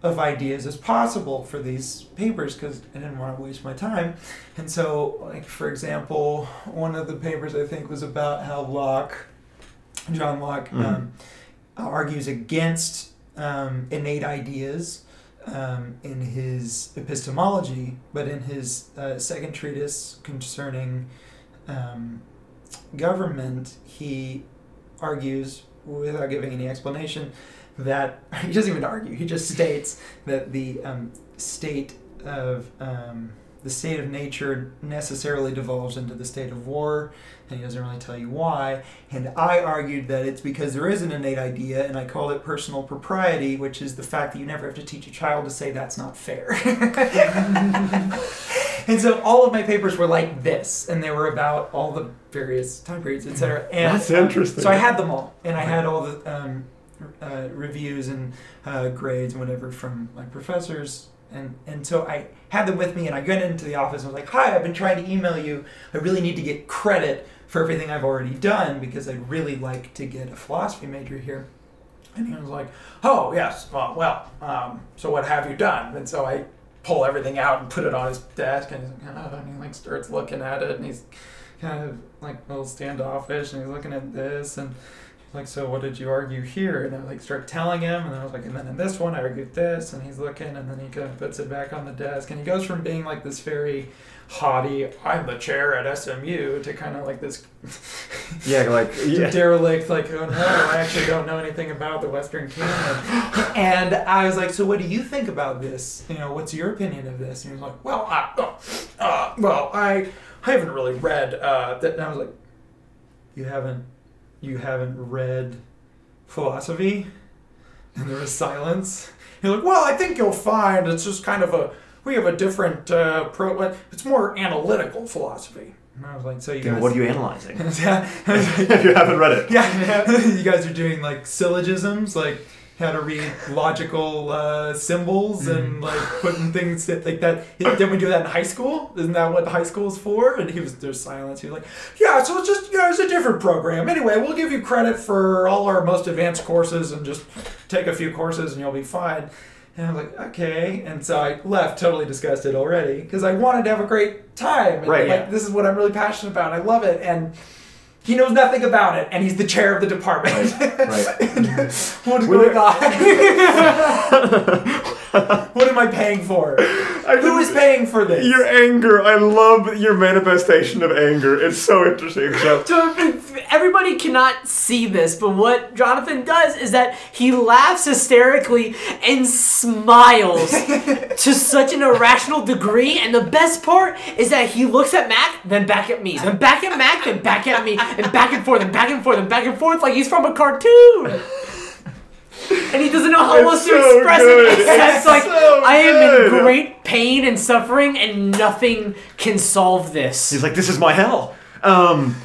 of ideas as possible for these papers because I didn't want to waste my time. And so, like for example, one of the papers I think was about how Locke, John Locke, Mhm. um, argues against um, innate ideas um, in his epistemology, but in his uh, second treatise concerning um, government, he argues, without giving any explanation, that he doesn't even argue. He just states that the um, state of um, the state of nature necessarily devolves into the state of war, and he doesn't really tell you why. And I argued that it's because there is an innate idea, and I call it personal propriety, which is the fact that you never have to teach a child to say that's not fair. and so all of my papers were like this, and they were about all the various time periods, etc. And That's interesting. so I had them all, and I had all the um, uh, reviews and uh, grades and whatever from my professors. And, and so I had them with me, and I went into the office and was like, Hi, I've been trying to email you. I really need to get credit for everything I've already done because I'd really like to get a philosophy major here. And he was like, Oh, yes, well, well um, so what have you done? And so I pull everything out and put it on his desk, and he's like, oh, and he like starts looking at it, and he's kind of like a little standoffish, and he's looking at this, and like, so what did you argue here? And I like start telling him, and I was like, and then in this one I argued this, and he's looking, and then he kind of puts it back on the desk, and he goes from being like this very haughty, I'm the chair at SMU, to kind of like this yeah, like yeah. derelict, like, oh no, I actually don't know anything about the Western canon. and I was like, so what do you think about this? You know, what's your opinion of this? And he was like, well, I, uh, uh, well, I, I haven't really read uh, that. And I was like, you haven't, you haven't read philosophy? And there was silence. You're like, well, I think you'll find it's just kind of a, we have a different uh, pro. It's more analytical philosophy. And I was like, so you Then guys. what are you analyzing? yeah, if you haven't read it. yeah, you guys are doing like syllogisms, like how to read logical uh, symbols and like putting things that, like that. Didn't we do that in high school? Isn't that what high school is for? And he was there's silence. He was like, yeah, so it's just you know it's a different program. Anyway, we'll give you credit for all our most advanced courses and just take a few courses and you'll be fine. And I was like, okay. And so I left totally disgusted already because I wanted to have a great time. And Right, like, yeah. this is what I'm really passionate about. I love it. And he knows nothing about it, and he's the chair of the department. Right. Mm-hmm. what is Were going on? what am I paying for? I Who is paying for this? Your anger. I love your manifestation of anger. It's so interesting. So So everybody cannot see this, but what Jonathan does is that he laughs hysterically and smiles to such an irrational degree. And the best part is that he looks at Mac, then back at me, then back at Mac, then back at me, and back and forth, and back and forth, and back and forth, like he's from a cartoon. And he doesn't know how It's else to so express good. it except It's like so I am good. in great pain and suffering, and nothing can solve this. he's like, "This is my hell." Um,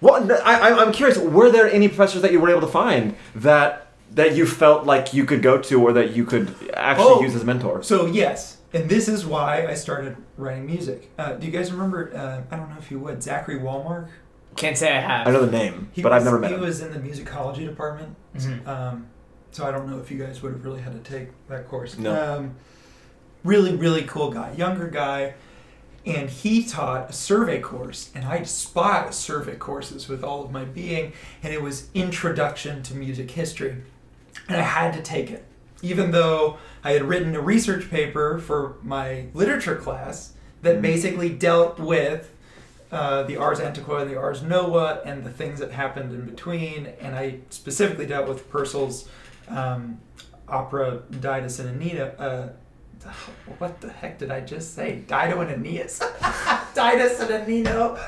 well, I, I- I'm curious. Were there any professors that you were able to find that that you felt like you could go to, or that you could actually Oh. use as mentors? So yes, and this is why I started writing music. Uh, do you guys remember? Uh, I don't know if you would. Zachary Wallmark. Can't say I have. I know the name, He but was, I've never met He him. was in the musicology department. Mhm. Um, so I don't know if you guys would have really had to take that course. No. Um, really, really cool guy, younger guy, and he taught a survey course, and I despise survey courses with all of my being, and it was Introduction to Music History, and I had to take it, even though I had written a research paper for my literature class that Mhm. basically dealt with uh, the Ars Antiqua and the Ars Nova and the things that happened in between. And I specifically dealt with Purcell's um, opera Didas and Anita, uh, what the heck did I just say? Dido and Aeneas. Didas and Anino.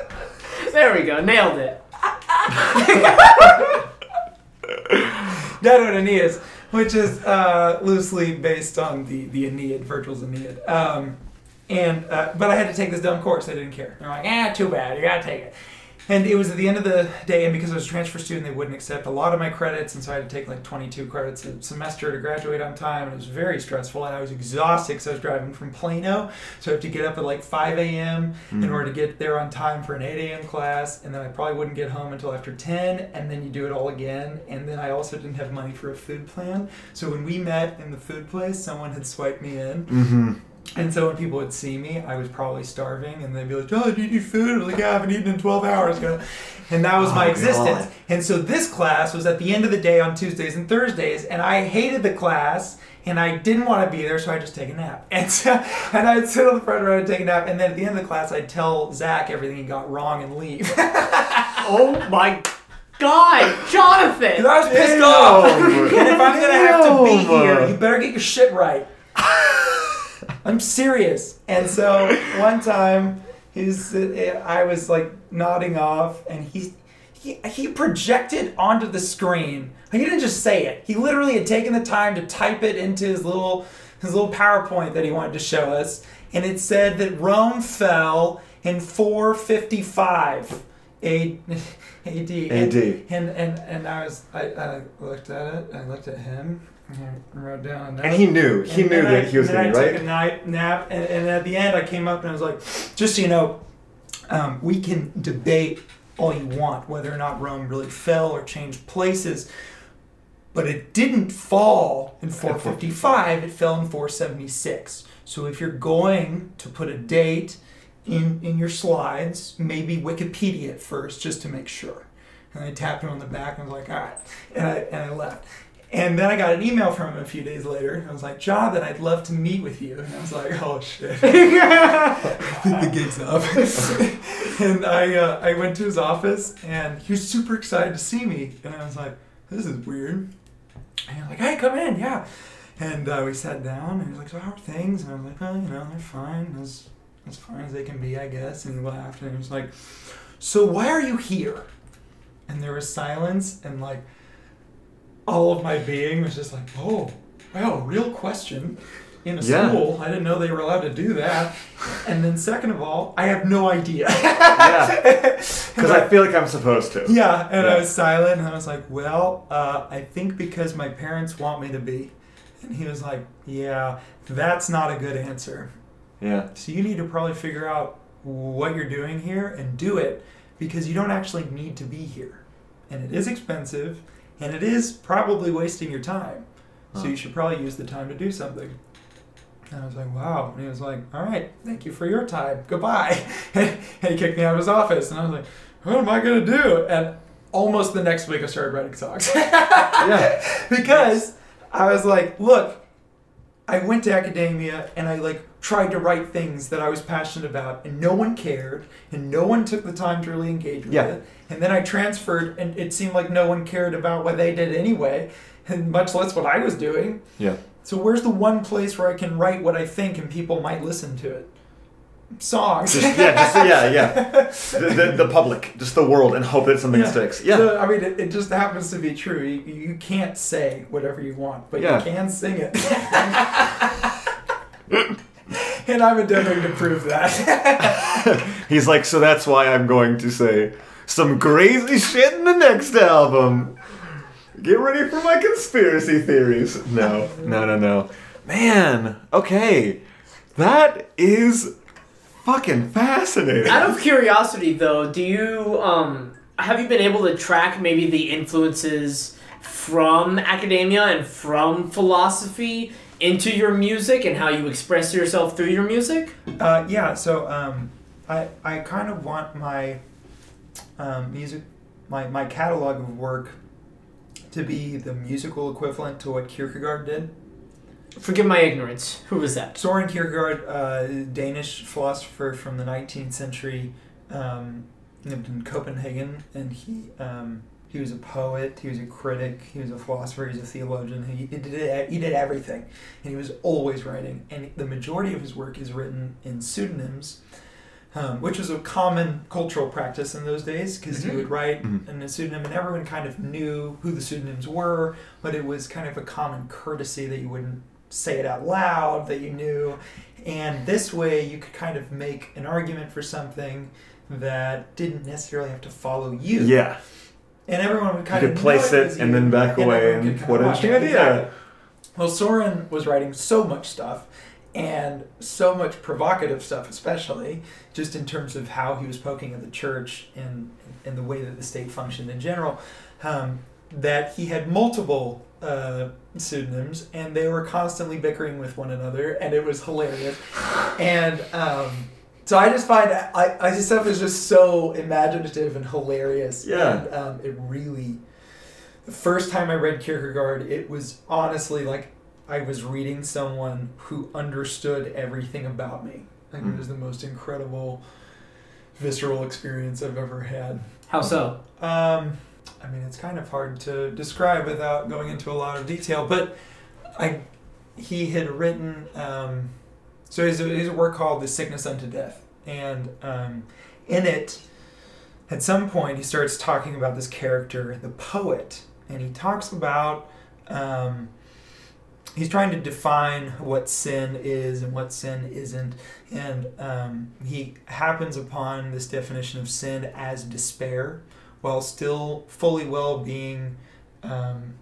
There we go. Nailed it. Dido and Aeneas, which is uh, loosely based on the the Aeneid, Virgil's Aeneid. Um, and uh, but I had to take this dumb course. I didn't care. They're like, ah, too bad. You gotta take it. And it was at the end of the day, and because I was a transfer student, they wouldn't accept a lot of my credits, and so I had to take like 22 credits a semester to graduate on time, and it was very stressful, and I was exhausted because I was driving from Plano, so I have to get up at like 5 a.m. in order to get there on time for an 8 a.m. class, and then I probably wouldn't get home until after 10, and then you do it all again, and then I also didn't have money for a food plan, so when we met in the food place, someone had swiped me in, Mm-hmm. And so when people would see me, I was probably starving, and they'd be like, "Oh, do you need food?" I was like, "Yeah, I haven't eaten in 12 hours." And that was my Oh, existence. God. And so this class was at the end of the day on Tuesdays and Thursdays, and I hated the class, and I didn't want to be there, so I just take a nap. And so, and I'd sit on the front row and take a nap, and then at the end of the class, I'd tell Zach everything he got wrong and leave. Oh my God, Jonathan! Because I was pissed Damn. off. and if I'm gonna have to be here, you better get your shit right. I'm serious. And so one time, he's I was like nodding off, and he he he projected onto the screen. He didn't just say it. He literally had taken the time to type it into his little his little PowerPoint that he wanted to show us, and it said that Rome fell in 455 A- AD. And- AD. and and and I was I, I looked at it. I looked at him. Wrote down. And he knew. He And knew that I- he was going to I took a night nap, and, and at the end, I came up and I was like, "Just so you know, um, we can debate all you want whether or not Rome really fell or changed places, but it didn't fall in 455. It fell in 476. So if you're going to put a date in in your slides, maybe Wikipedia it first, just to make sure." And I tapped him on the back and was like, "All right," and I and I left. And then I got an email from him a few days later. I was like, Jonathan, I'd love to meet with you. And I was like, oh shit. I the gig's up. and I, uh, I went to his office and he was super excited to see me. And I was like, this is weird. And he was like, hey, come in, yeah. And uh, we sat down and he was like, so how are things? And I was like, well, you know, they're fine. As, as fine as they can be, I guess. And he laughed and he was like, so why are you here? And there was silence and like, all of my being was just like, oh, wow, real question. In a Yeah. school, I didn't know they were allowed to do that. And then, second of all, I have no idea. Yeah. Because I feel like I'm supposed to. yeah, and I was silent, and I was like, well, uh, I think because my parents want me to be. And he was like, yeah, that's not a good answer. Yeah. So you need to probably figure out what you're doing here and do it because you don't actually need to be here. And it is expensive and it is probably wasting your time. So Huh. you should probably use the time to do something. And I was like, wow. And he was like, all right, thank you for your time. Goodbye. and he kicked me out of his office. And I was like, what am I going to do? And almost the next week, I started writing songs. Yeah. because I was like, look, I went to academia and I like tried to write things that I was passionate about, and no one cared, and no one took the time to really engage with Yeah. it. And then I transferred, and it seemed like no one cared about what they did anyway, and much less what I was doing. Yeah. So where's the one place where I can write what I think and people might listen to it? Songs. Just, yeah, just, yeah, yeah. The, the, the public, just the world, and hope that something Yeah. sticks. Yeah. So, I mean, it, it just happens to be true. You, you can't say whatever you want, but Yeah. you can sing it. and I'm endeavoring to prove that. He's like, so that's why I'm going to say some crazy shit in the next album. Get ready for my conspiracy theories. No, no, no, no. Man, okay. That is fucking fascinating. Out of curiosity, though, do you um have you been able to track maybe the influences from academia and from philosophy into your music and how you express yourself through your music? uh, yeah, so um, I, I kind of want my um, music, my, my catalog of work to be the musical equivalent to what Kierkegaard did. Forgive my ignorance. Who was that? Soren Kierkegaard, uh, Danish philosopher from the 19th century, um, lived in Copenhagen, and he um, He was a poet. He was a critic. He was a philosopher. He was a theologian. He, he did he did everything, and he was always writing. And the majority of his work is written in pseudonyms, um, which was a common cultural practice in those days because Mhm. you would write Mhm. in a pseudonym, and everyone kind of knew who the pseudonyms were, but it was kind of a common courtesy that you wouldn't say it out loud that you knew, and this way you could kind of make an argument for something that didn't necessarily have to follow you. Yeah. And everyone would You kind could of place know it and then back away and could what an interesting idea. Exactly. Well, Soren was writing so much stuff and so much provocative stuff, especially just in terms of how he was poking at the church and and the way that the state functioned in general, um, that he had multiple uh, pseudonyms and they were constantly bickering with one another, and it was hilarious. And um, so I just find I, I this stuff is just so imaginative and hilarious. Yeah. And um, it really, the first time I read Kierkegaard, it was honestly like I was reading someone who understood everything about me. Like Mm. it was the most incredible, visceral experience I've ever had. How so? Um, I mean, it's kind of hard to describe without going into a lot of detail, but I, he had written, um, so a work called "The Sickness Unto Death," and um, in it, at some point, he starts talking about this character, the poet, and he talks about. Um, he's trying to define what sin is and what sin isn't, and um, he happens upon this definition of sin as despair, while still fully well being, um,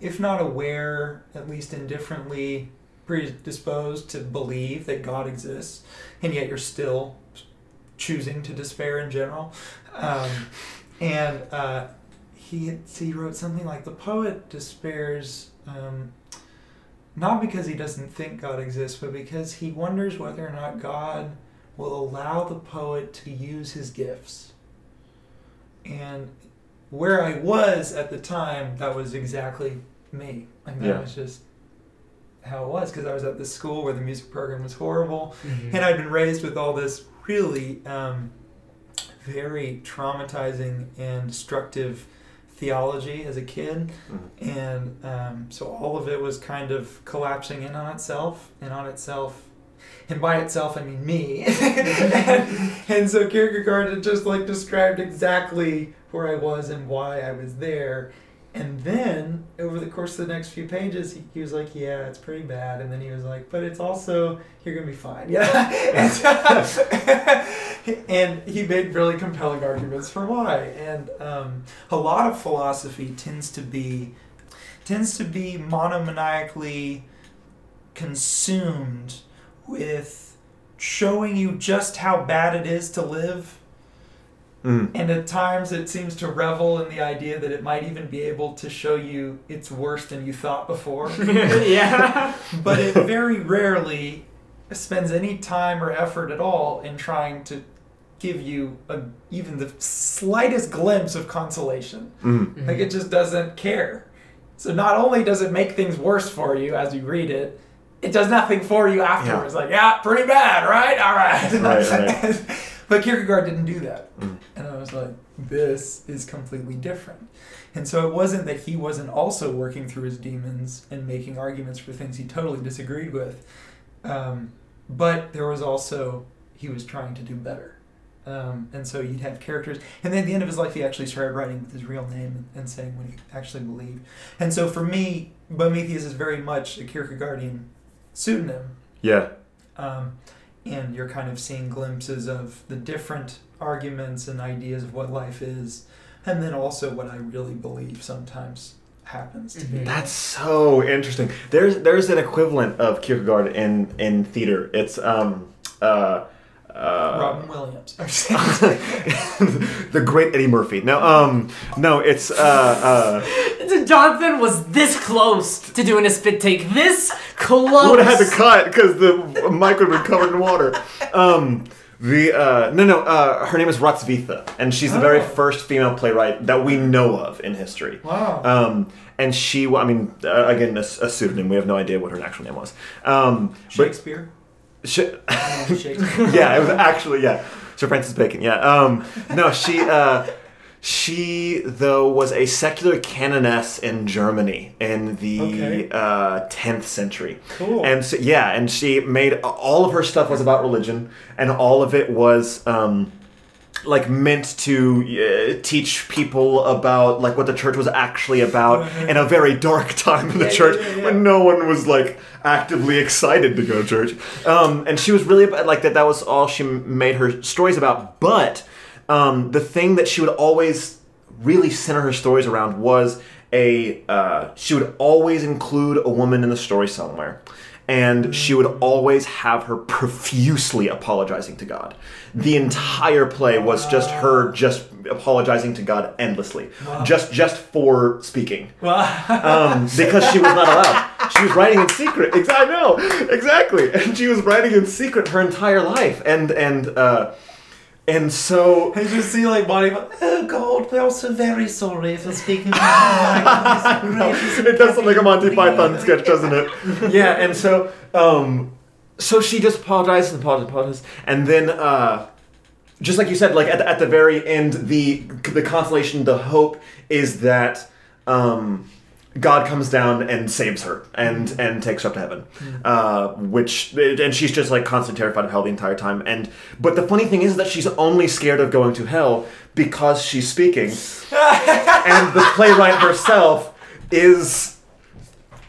if not aware, at least indifferently predisposed to believe that God exists, and yet you're still choosing to despair in general. Um, and uh, he he wrote something like the poet despairs. Um, not because he doesn't think God exists, but because he wonders whether or not God will allow the poet to use his gifts. And where I was at the time, that was exactly me. Like that Yeah. was just how it was because I was at this school where the music program was horrible, Mhm. and I'd been raised with all this really um, very traumatizing and destructive theology as a kid Mhm. and um, so all of it was kind of collapsing in on itself and on itself and by itself i mean me and, and so kierkegaard had just like described exactly where i was and why i was there and then over the course of the next few pages he, he was like yeah it's pretty bad. And then he was like but it's also you're gonna be fine. Yeah. And, and he made really compelling arguments for why. And um, a lot of philosophy tends to be tends to be monomaniacally consumed with showing you just how bad it is to live Mm. and at times it seems to revel in the idea that it might even be able to show you it's worse than you thought before yeah. but it very rarely spends any time or effort at all in trying to give you a, even the slightest glimpse of consolation Mm. like it just doesn't care. So not only does it make things worse for you as you read it, it does nothing for you afterwards. Like, yeah, pretty bad, right? All right. Right, right. but Kierkegaard didn't do that. Mm. And I was like, this is completely different. And so it wasn't that he wasn't also working through his demons and making arguments for things he totally disagreed with. Um, but there was also, he was trying to do better. Um, and so you'd have characters. And then at the end of his life, he actually started writing with his real name and, saying what he actually believed. And so for me, Bomethius is very much a Kierkegaardian pseudonym. Yeah. Um, and you're kind of seeing glimpses of the different arguments and ideas of what life is, and then also what I really believe sometimes happens to be. Mhm. That's so interesting. There's there's an equivalent of Kierkegaard in in theater. It's um uh uh Robin Williams. the great Eddie Murphy. No um no it's uh Jonathan was this close to doing a spit take. This uh close. would have had to cut because the mic would have been covered in water. Um the uh no no uh her name is Hrotsvitha and she's the very Oh. first female playwright that we know of in history. wow. Um, and she, I mean, uh, again, a, a pseudonym. We have no idea what her actual name was. Um, but Shakespeare. She, Yeah, Shakespeare. yeah, it was actually yeah, Sir Francis Bacon. Yeah. Um, no, she uh, She, though, was a secular canoness in Germany in the Okay. uh, 10th century. Cool. And so, yeah, and she made all of her stuff was about religion, and all of it was. Um, like meant to uh, teach people about like what the church was actually about in a very dark time in the Yeah, church yeah, yeah, when no one was like actively excited to go to church. Um, and she was really like that that was all she made her stories about. But um, the thing that she would always really center her stories around was a uh, she would always include a woman in the story somewhere and she would always have her profusely apologizing to God. The entire play was just her just apologizing to God endlessly, just just for speaking, um, because she was not allowed. She was writing in secret. Ex- I know. Exactly, and she was writing in secret her entire life, and and uh, and so I just see like Bonnie. Oh God, we're also very sorry for speaking. it does sound like a Monty Python sketch, doesn't it? Yeah, and so um, so she just apologized and apologized, and apologized, and then uh, just like you said, like at the, at the very end, the the consolation, the hope is that um, God comes down and saves her and and takes her up to heaven, uh, which and she's just like constantly terrified of hell the entire time. And but the funny thing is that she's only scared of going to hell because she's speaking, and the playwright herself is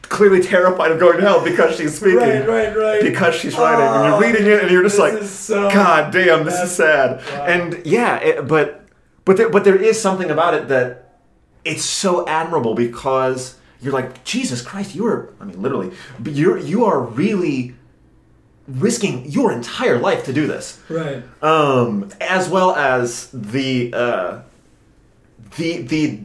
clearly terrified of going to hell because she's speaking. Right, right, right. Because she's writing, and you're Oh, reading it, and you're just like, so- God damn, this is sad. Wow. And yeah, it, but but there, but there is something about it that it's so admirable because you're like Jesus Christ, you are. I mean, literally, but you're you are really risking your entire life to do this Right. um, as well as the uh, the the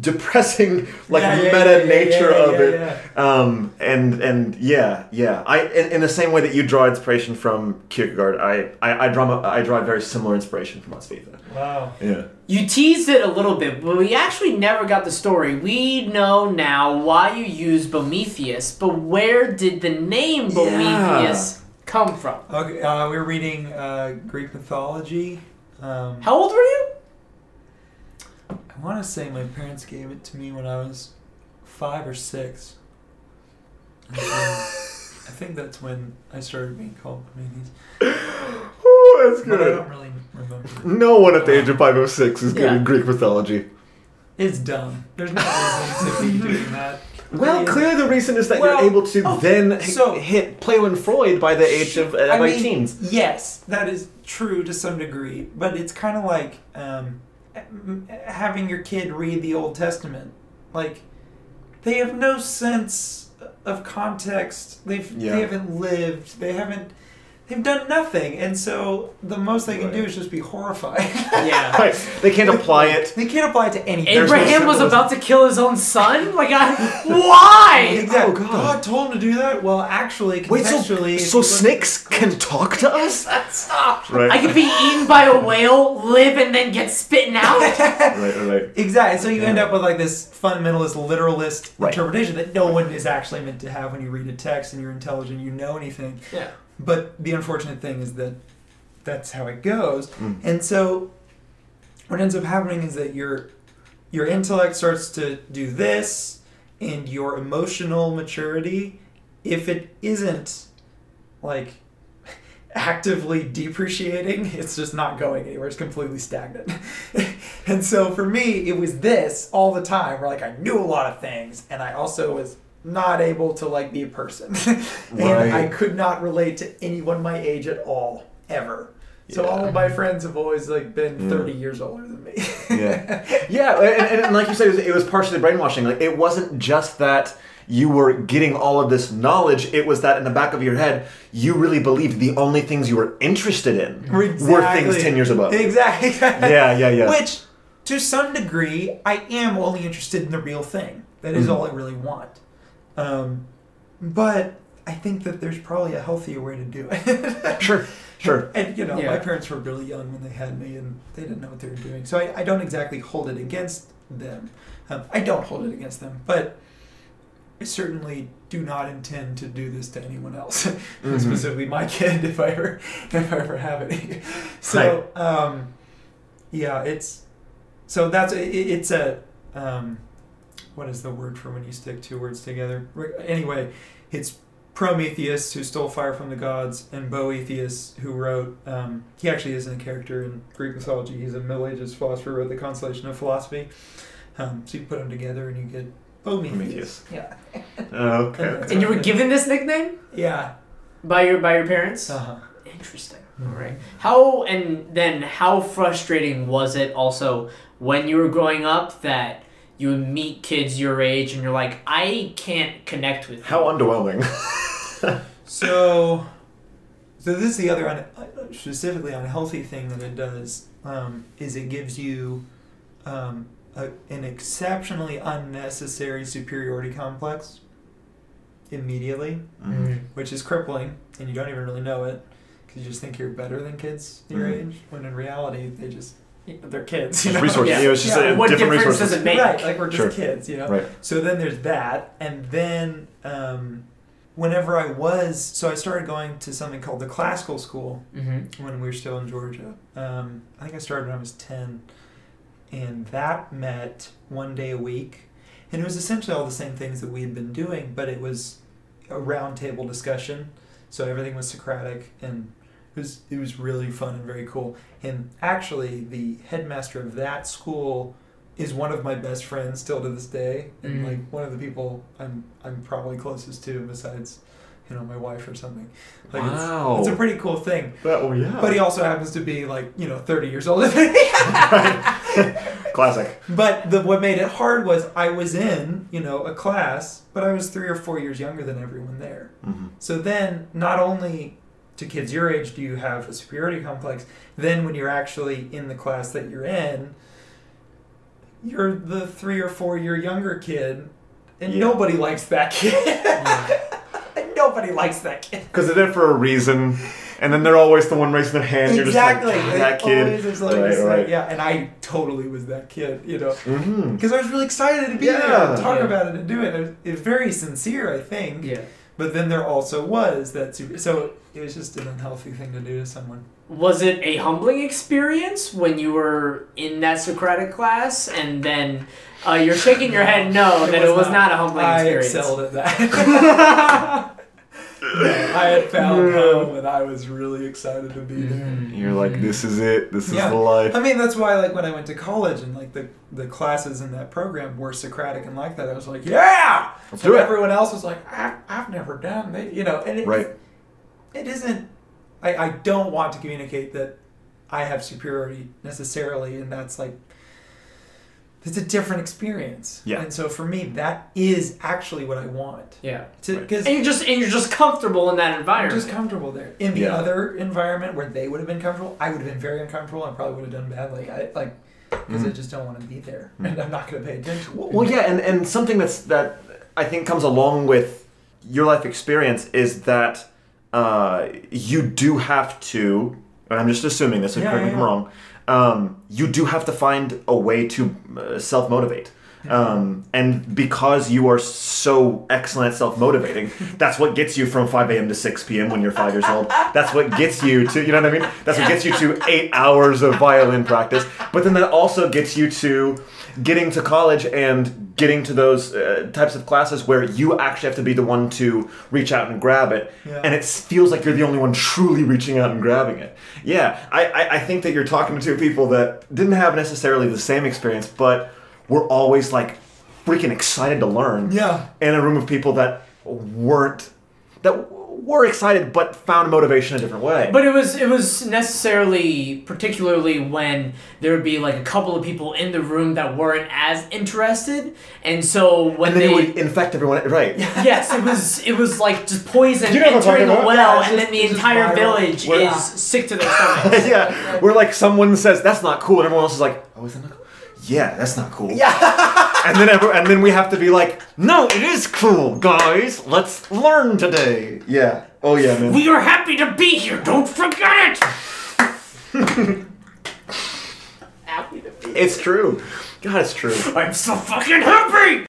depressing like Yeah, yeah, meta yeah, yeah, nature yeah, of yeah, it um, and and yeah yeah I in, in the same way that you draw inspiration from Kierkegaard I I, I draw I draw very similar inspiration from Hrotsvitha Wow. yeah You teased it a little bit, but we actually never got the story. We know now why you use Bomethius, but where did the name Bomethius come from? Okay, uh, we were reading uh, Greek mythology. Um, How old were you? I want to say my parents gave it to me when I was five or six. And I think that's when I started being called Prometheus. oh that's But I don't really remember. no one at the age of five or six is good Yeah. in Greek mythology It's dumb. There's no reason to be doing that. well, Yeah. clearly the reason is that Well, you're able to oh, then so- hit Plato and Freud by the age of uh, I like mean, teens. Yes, that is true to some degree, but it's kind of like um, m- having your kid read the Old Testament. Like, they have no sense of context. They've Yeah. they haven't lived. They haven't. They've done nothing, and so the most they can do is just be horrified. Yeah. Right. They can't apply it. They can't apply it to anything. There's no Abraham was about to kill his own son? Like, I, why? Exactly. Oh, oh, God. God. told him to do that. Well, actually, Wait, so, contextually, so you look- snakes can talk to us? Stop. Right. I could be eaten by a whale, live, and then get spitten out? Right, right. Exactly. So you end up with like this fundamentalist, literalist Right. interpretation that no one is actually meant to have when you read a text and you're intelligent, you know anything. yeah. But the unfortunate thing is that that's how it goes. Mm. And so what ends up happening is that your your intellect starts to do this and your emotional maturity if it isn't like actively depreciating it's just not going anywhere it's completely stagnant and so for me it was this all the time where like i knew a lot of things and i also was not able to like be a person and Right. i could not relate to anyone my age at all ever so all of my friends have always like been Mm. 30 years older than me Yeah. Yeah, and, and like you said, it was, it was partially brainwashing. Like, it wasn't just that you were getting all of this knowledge, it was that in the back of your head, you really believed the only things you were interested in were things 10 years above. exactly Yeah, yeah, yeah. Which, to some degree, I am only interested in the real thing. That is Mhm. all I really want. Um, but I think that there's probably a healthier way to do it. Sure, sure. And you know, Yeah. my parents were really young when they had me, and they didn't know what they were doing. So I, I don't exactly hold it against them. Um, I don't hold it against them, but I certainly do not intend to do this to anyone else, Mhm. specifically my kid, if I ever if I ever have any. So um, yeah, it's so that's it, it's a um, what is the word for when you stick two words together? Anyway, it's Prometheus who stole fire from the gods, and Boethius who wrote. Um, he actually isn't a character in Greek mythology. He's a Middle Ages philosopher who wrote the Consolation of Philosophy. Um, so you put them together and you get Boethius. Prometheus. Yeah. Okay. And- And you were given this nickname Yeah. by your by your parents? Uh-huh. Interesting. Mhm. All right. How and then how frustrating was it also when you were growing up that you would meet kids your age and you're like, I can't connect with you. How underwhelming. So, so this is the other un- specifically unhealthy thing that it does um, is it gives you um, a, an exceptionally unnecessary superiority complex immediately, Mm. which is crippling, and you don't even really know it because you just think you're better than kids your Mhm. age, when in reality they just they're kids. You know? resources. Yeah. You know, it's just Yeah. a What different difference resources. does it make? Right, like we're just Sure. kids, you know. Right. So then there's that, and then um, whenever I was, so I started going to something called the classical school Mm-hmm. when we were still in Georgia. Um, I think I started when I was ten, and that met one day a week, and it was essentially all the same things that we had been doing, but it was a roundtable discussion. So everything was Socratic, and it was it was really fun and very cool. And actually, the headmaster of that school is one of my best friends still to this day, and Mm. like one of the people I'm I'm probably closest to besides, you know, my wife or something. Like Wow. it's, it's a pretty cool thing. But, oh yeah. But he also happens to be like you know 30 years older than me. Classic. But the, what made it hard was I was in you know a class, but I was three or four years younger than everyone there. Mhm. So then, not only to kids your age do you have a superiority complex, then when you're actually in the class that you're in, you're the three or four year younger kid, and Yeah. nobody likes that kid. nobody likes that kid. Because they're there for a reason, and then they're always the one raising their hand. You're exactly. just like, that kid. is like, Right, it's like- right. Yeah, and I totally was that kid, you know. Mm-hmm. Because I was really excited to be there Yeah. and talk Yeah. about it and do it. It was, it was very sincere, I think. Yeah. But then there also was that super. So it was just an unhealthy thing to do to someone. Was it a humbling experience when you were in that Socratic class and then uh, you're shaking your head no that it was not, a humbling I experience? excelled at that. No, I had found Yeah. home and I was really excited to be there. Mhm. You're like, this is it. This is the life. I mean, that's why, like, when I went to college and like the the classes in that program were Socratic and like that, I was like, yeah. Let's and do it. everyone else was like, I've, I've never done that, you know. And it, Right. it isn't. I I don't want to communicate that I have superiority necessarily, and that's like. It's a different experience. Yeah. And so for me, that is actually what I want. Yeah. Right. Because And you're just and you're just comfortable in that I'm environment. just comfortable there. In the Yeah. other environment where they would have been comfortable, I would have been very uncomfortable and probably would have done badly. I like because I Mhm. just don't want to be there, Mhm. and I'm not going to pay attention. Well, yeah, and, and something that's that I think comes along with your life experience is that uh, you do have to, and I'm just assuming this, so Yeah, correct me yeah, if I'm wrong, um, you do have to find a way to uh, self motivate. Um, and because you are so excellent at self motivating, that's what gets you from 5 a.m. to 6 p.m. when you're five years old. That's what gets you to, you know what I mean? That's what gets you to eight hours of violin practice. But then that also gets you to getting to college and getting to those uh, types of classes where you actually have to be the one to reach out and grab it. Yeah. And it feels like you're the only one truly reaching out and grabbing it. Yeah, I, I, I think that you're talking to two people that didn't have necessarily the same experience, but were always like freaking excited to learn Yeah. in a room of people that weren't that were excited but found motivation a different way. But it was it was necessarily particularly when there would be like a couple of people in the room that weren't as interested, and so when and then they would infect everyone, right? yes, it was it was like just poison You know entering a well, Yeah, and just- then the entire viral. village We're- is sick to their stomachs. yeah, we're like someone says that's not cool, and everyone else is like, oh, is that not cool? Yeah, that's not cool. Yeah. and then every, and then we have to be like, no, it is cool, guys. Let's learn today. Yeah. Oh yeah, man. we are happy to be here. Don't forget it. happy to be. it's true. God, it's true. I'm so fucking happy.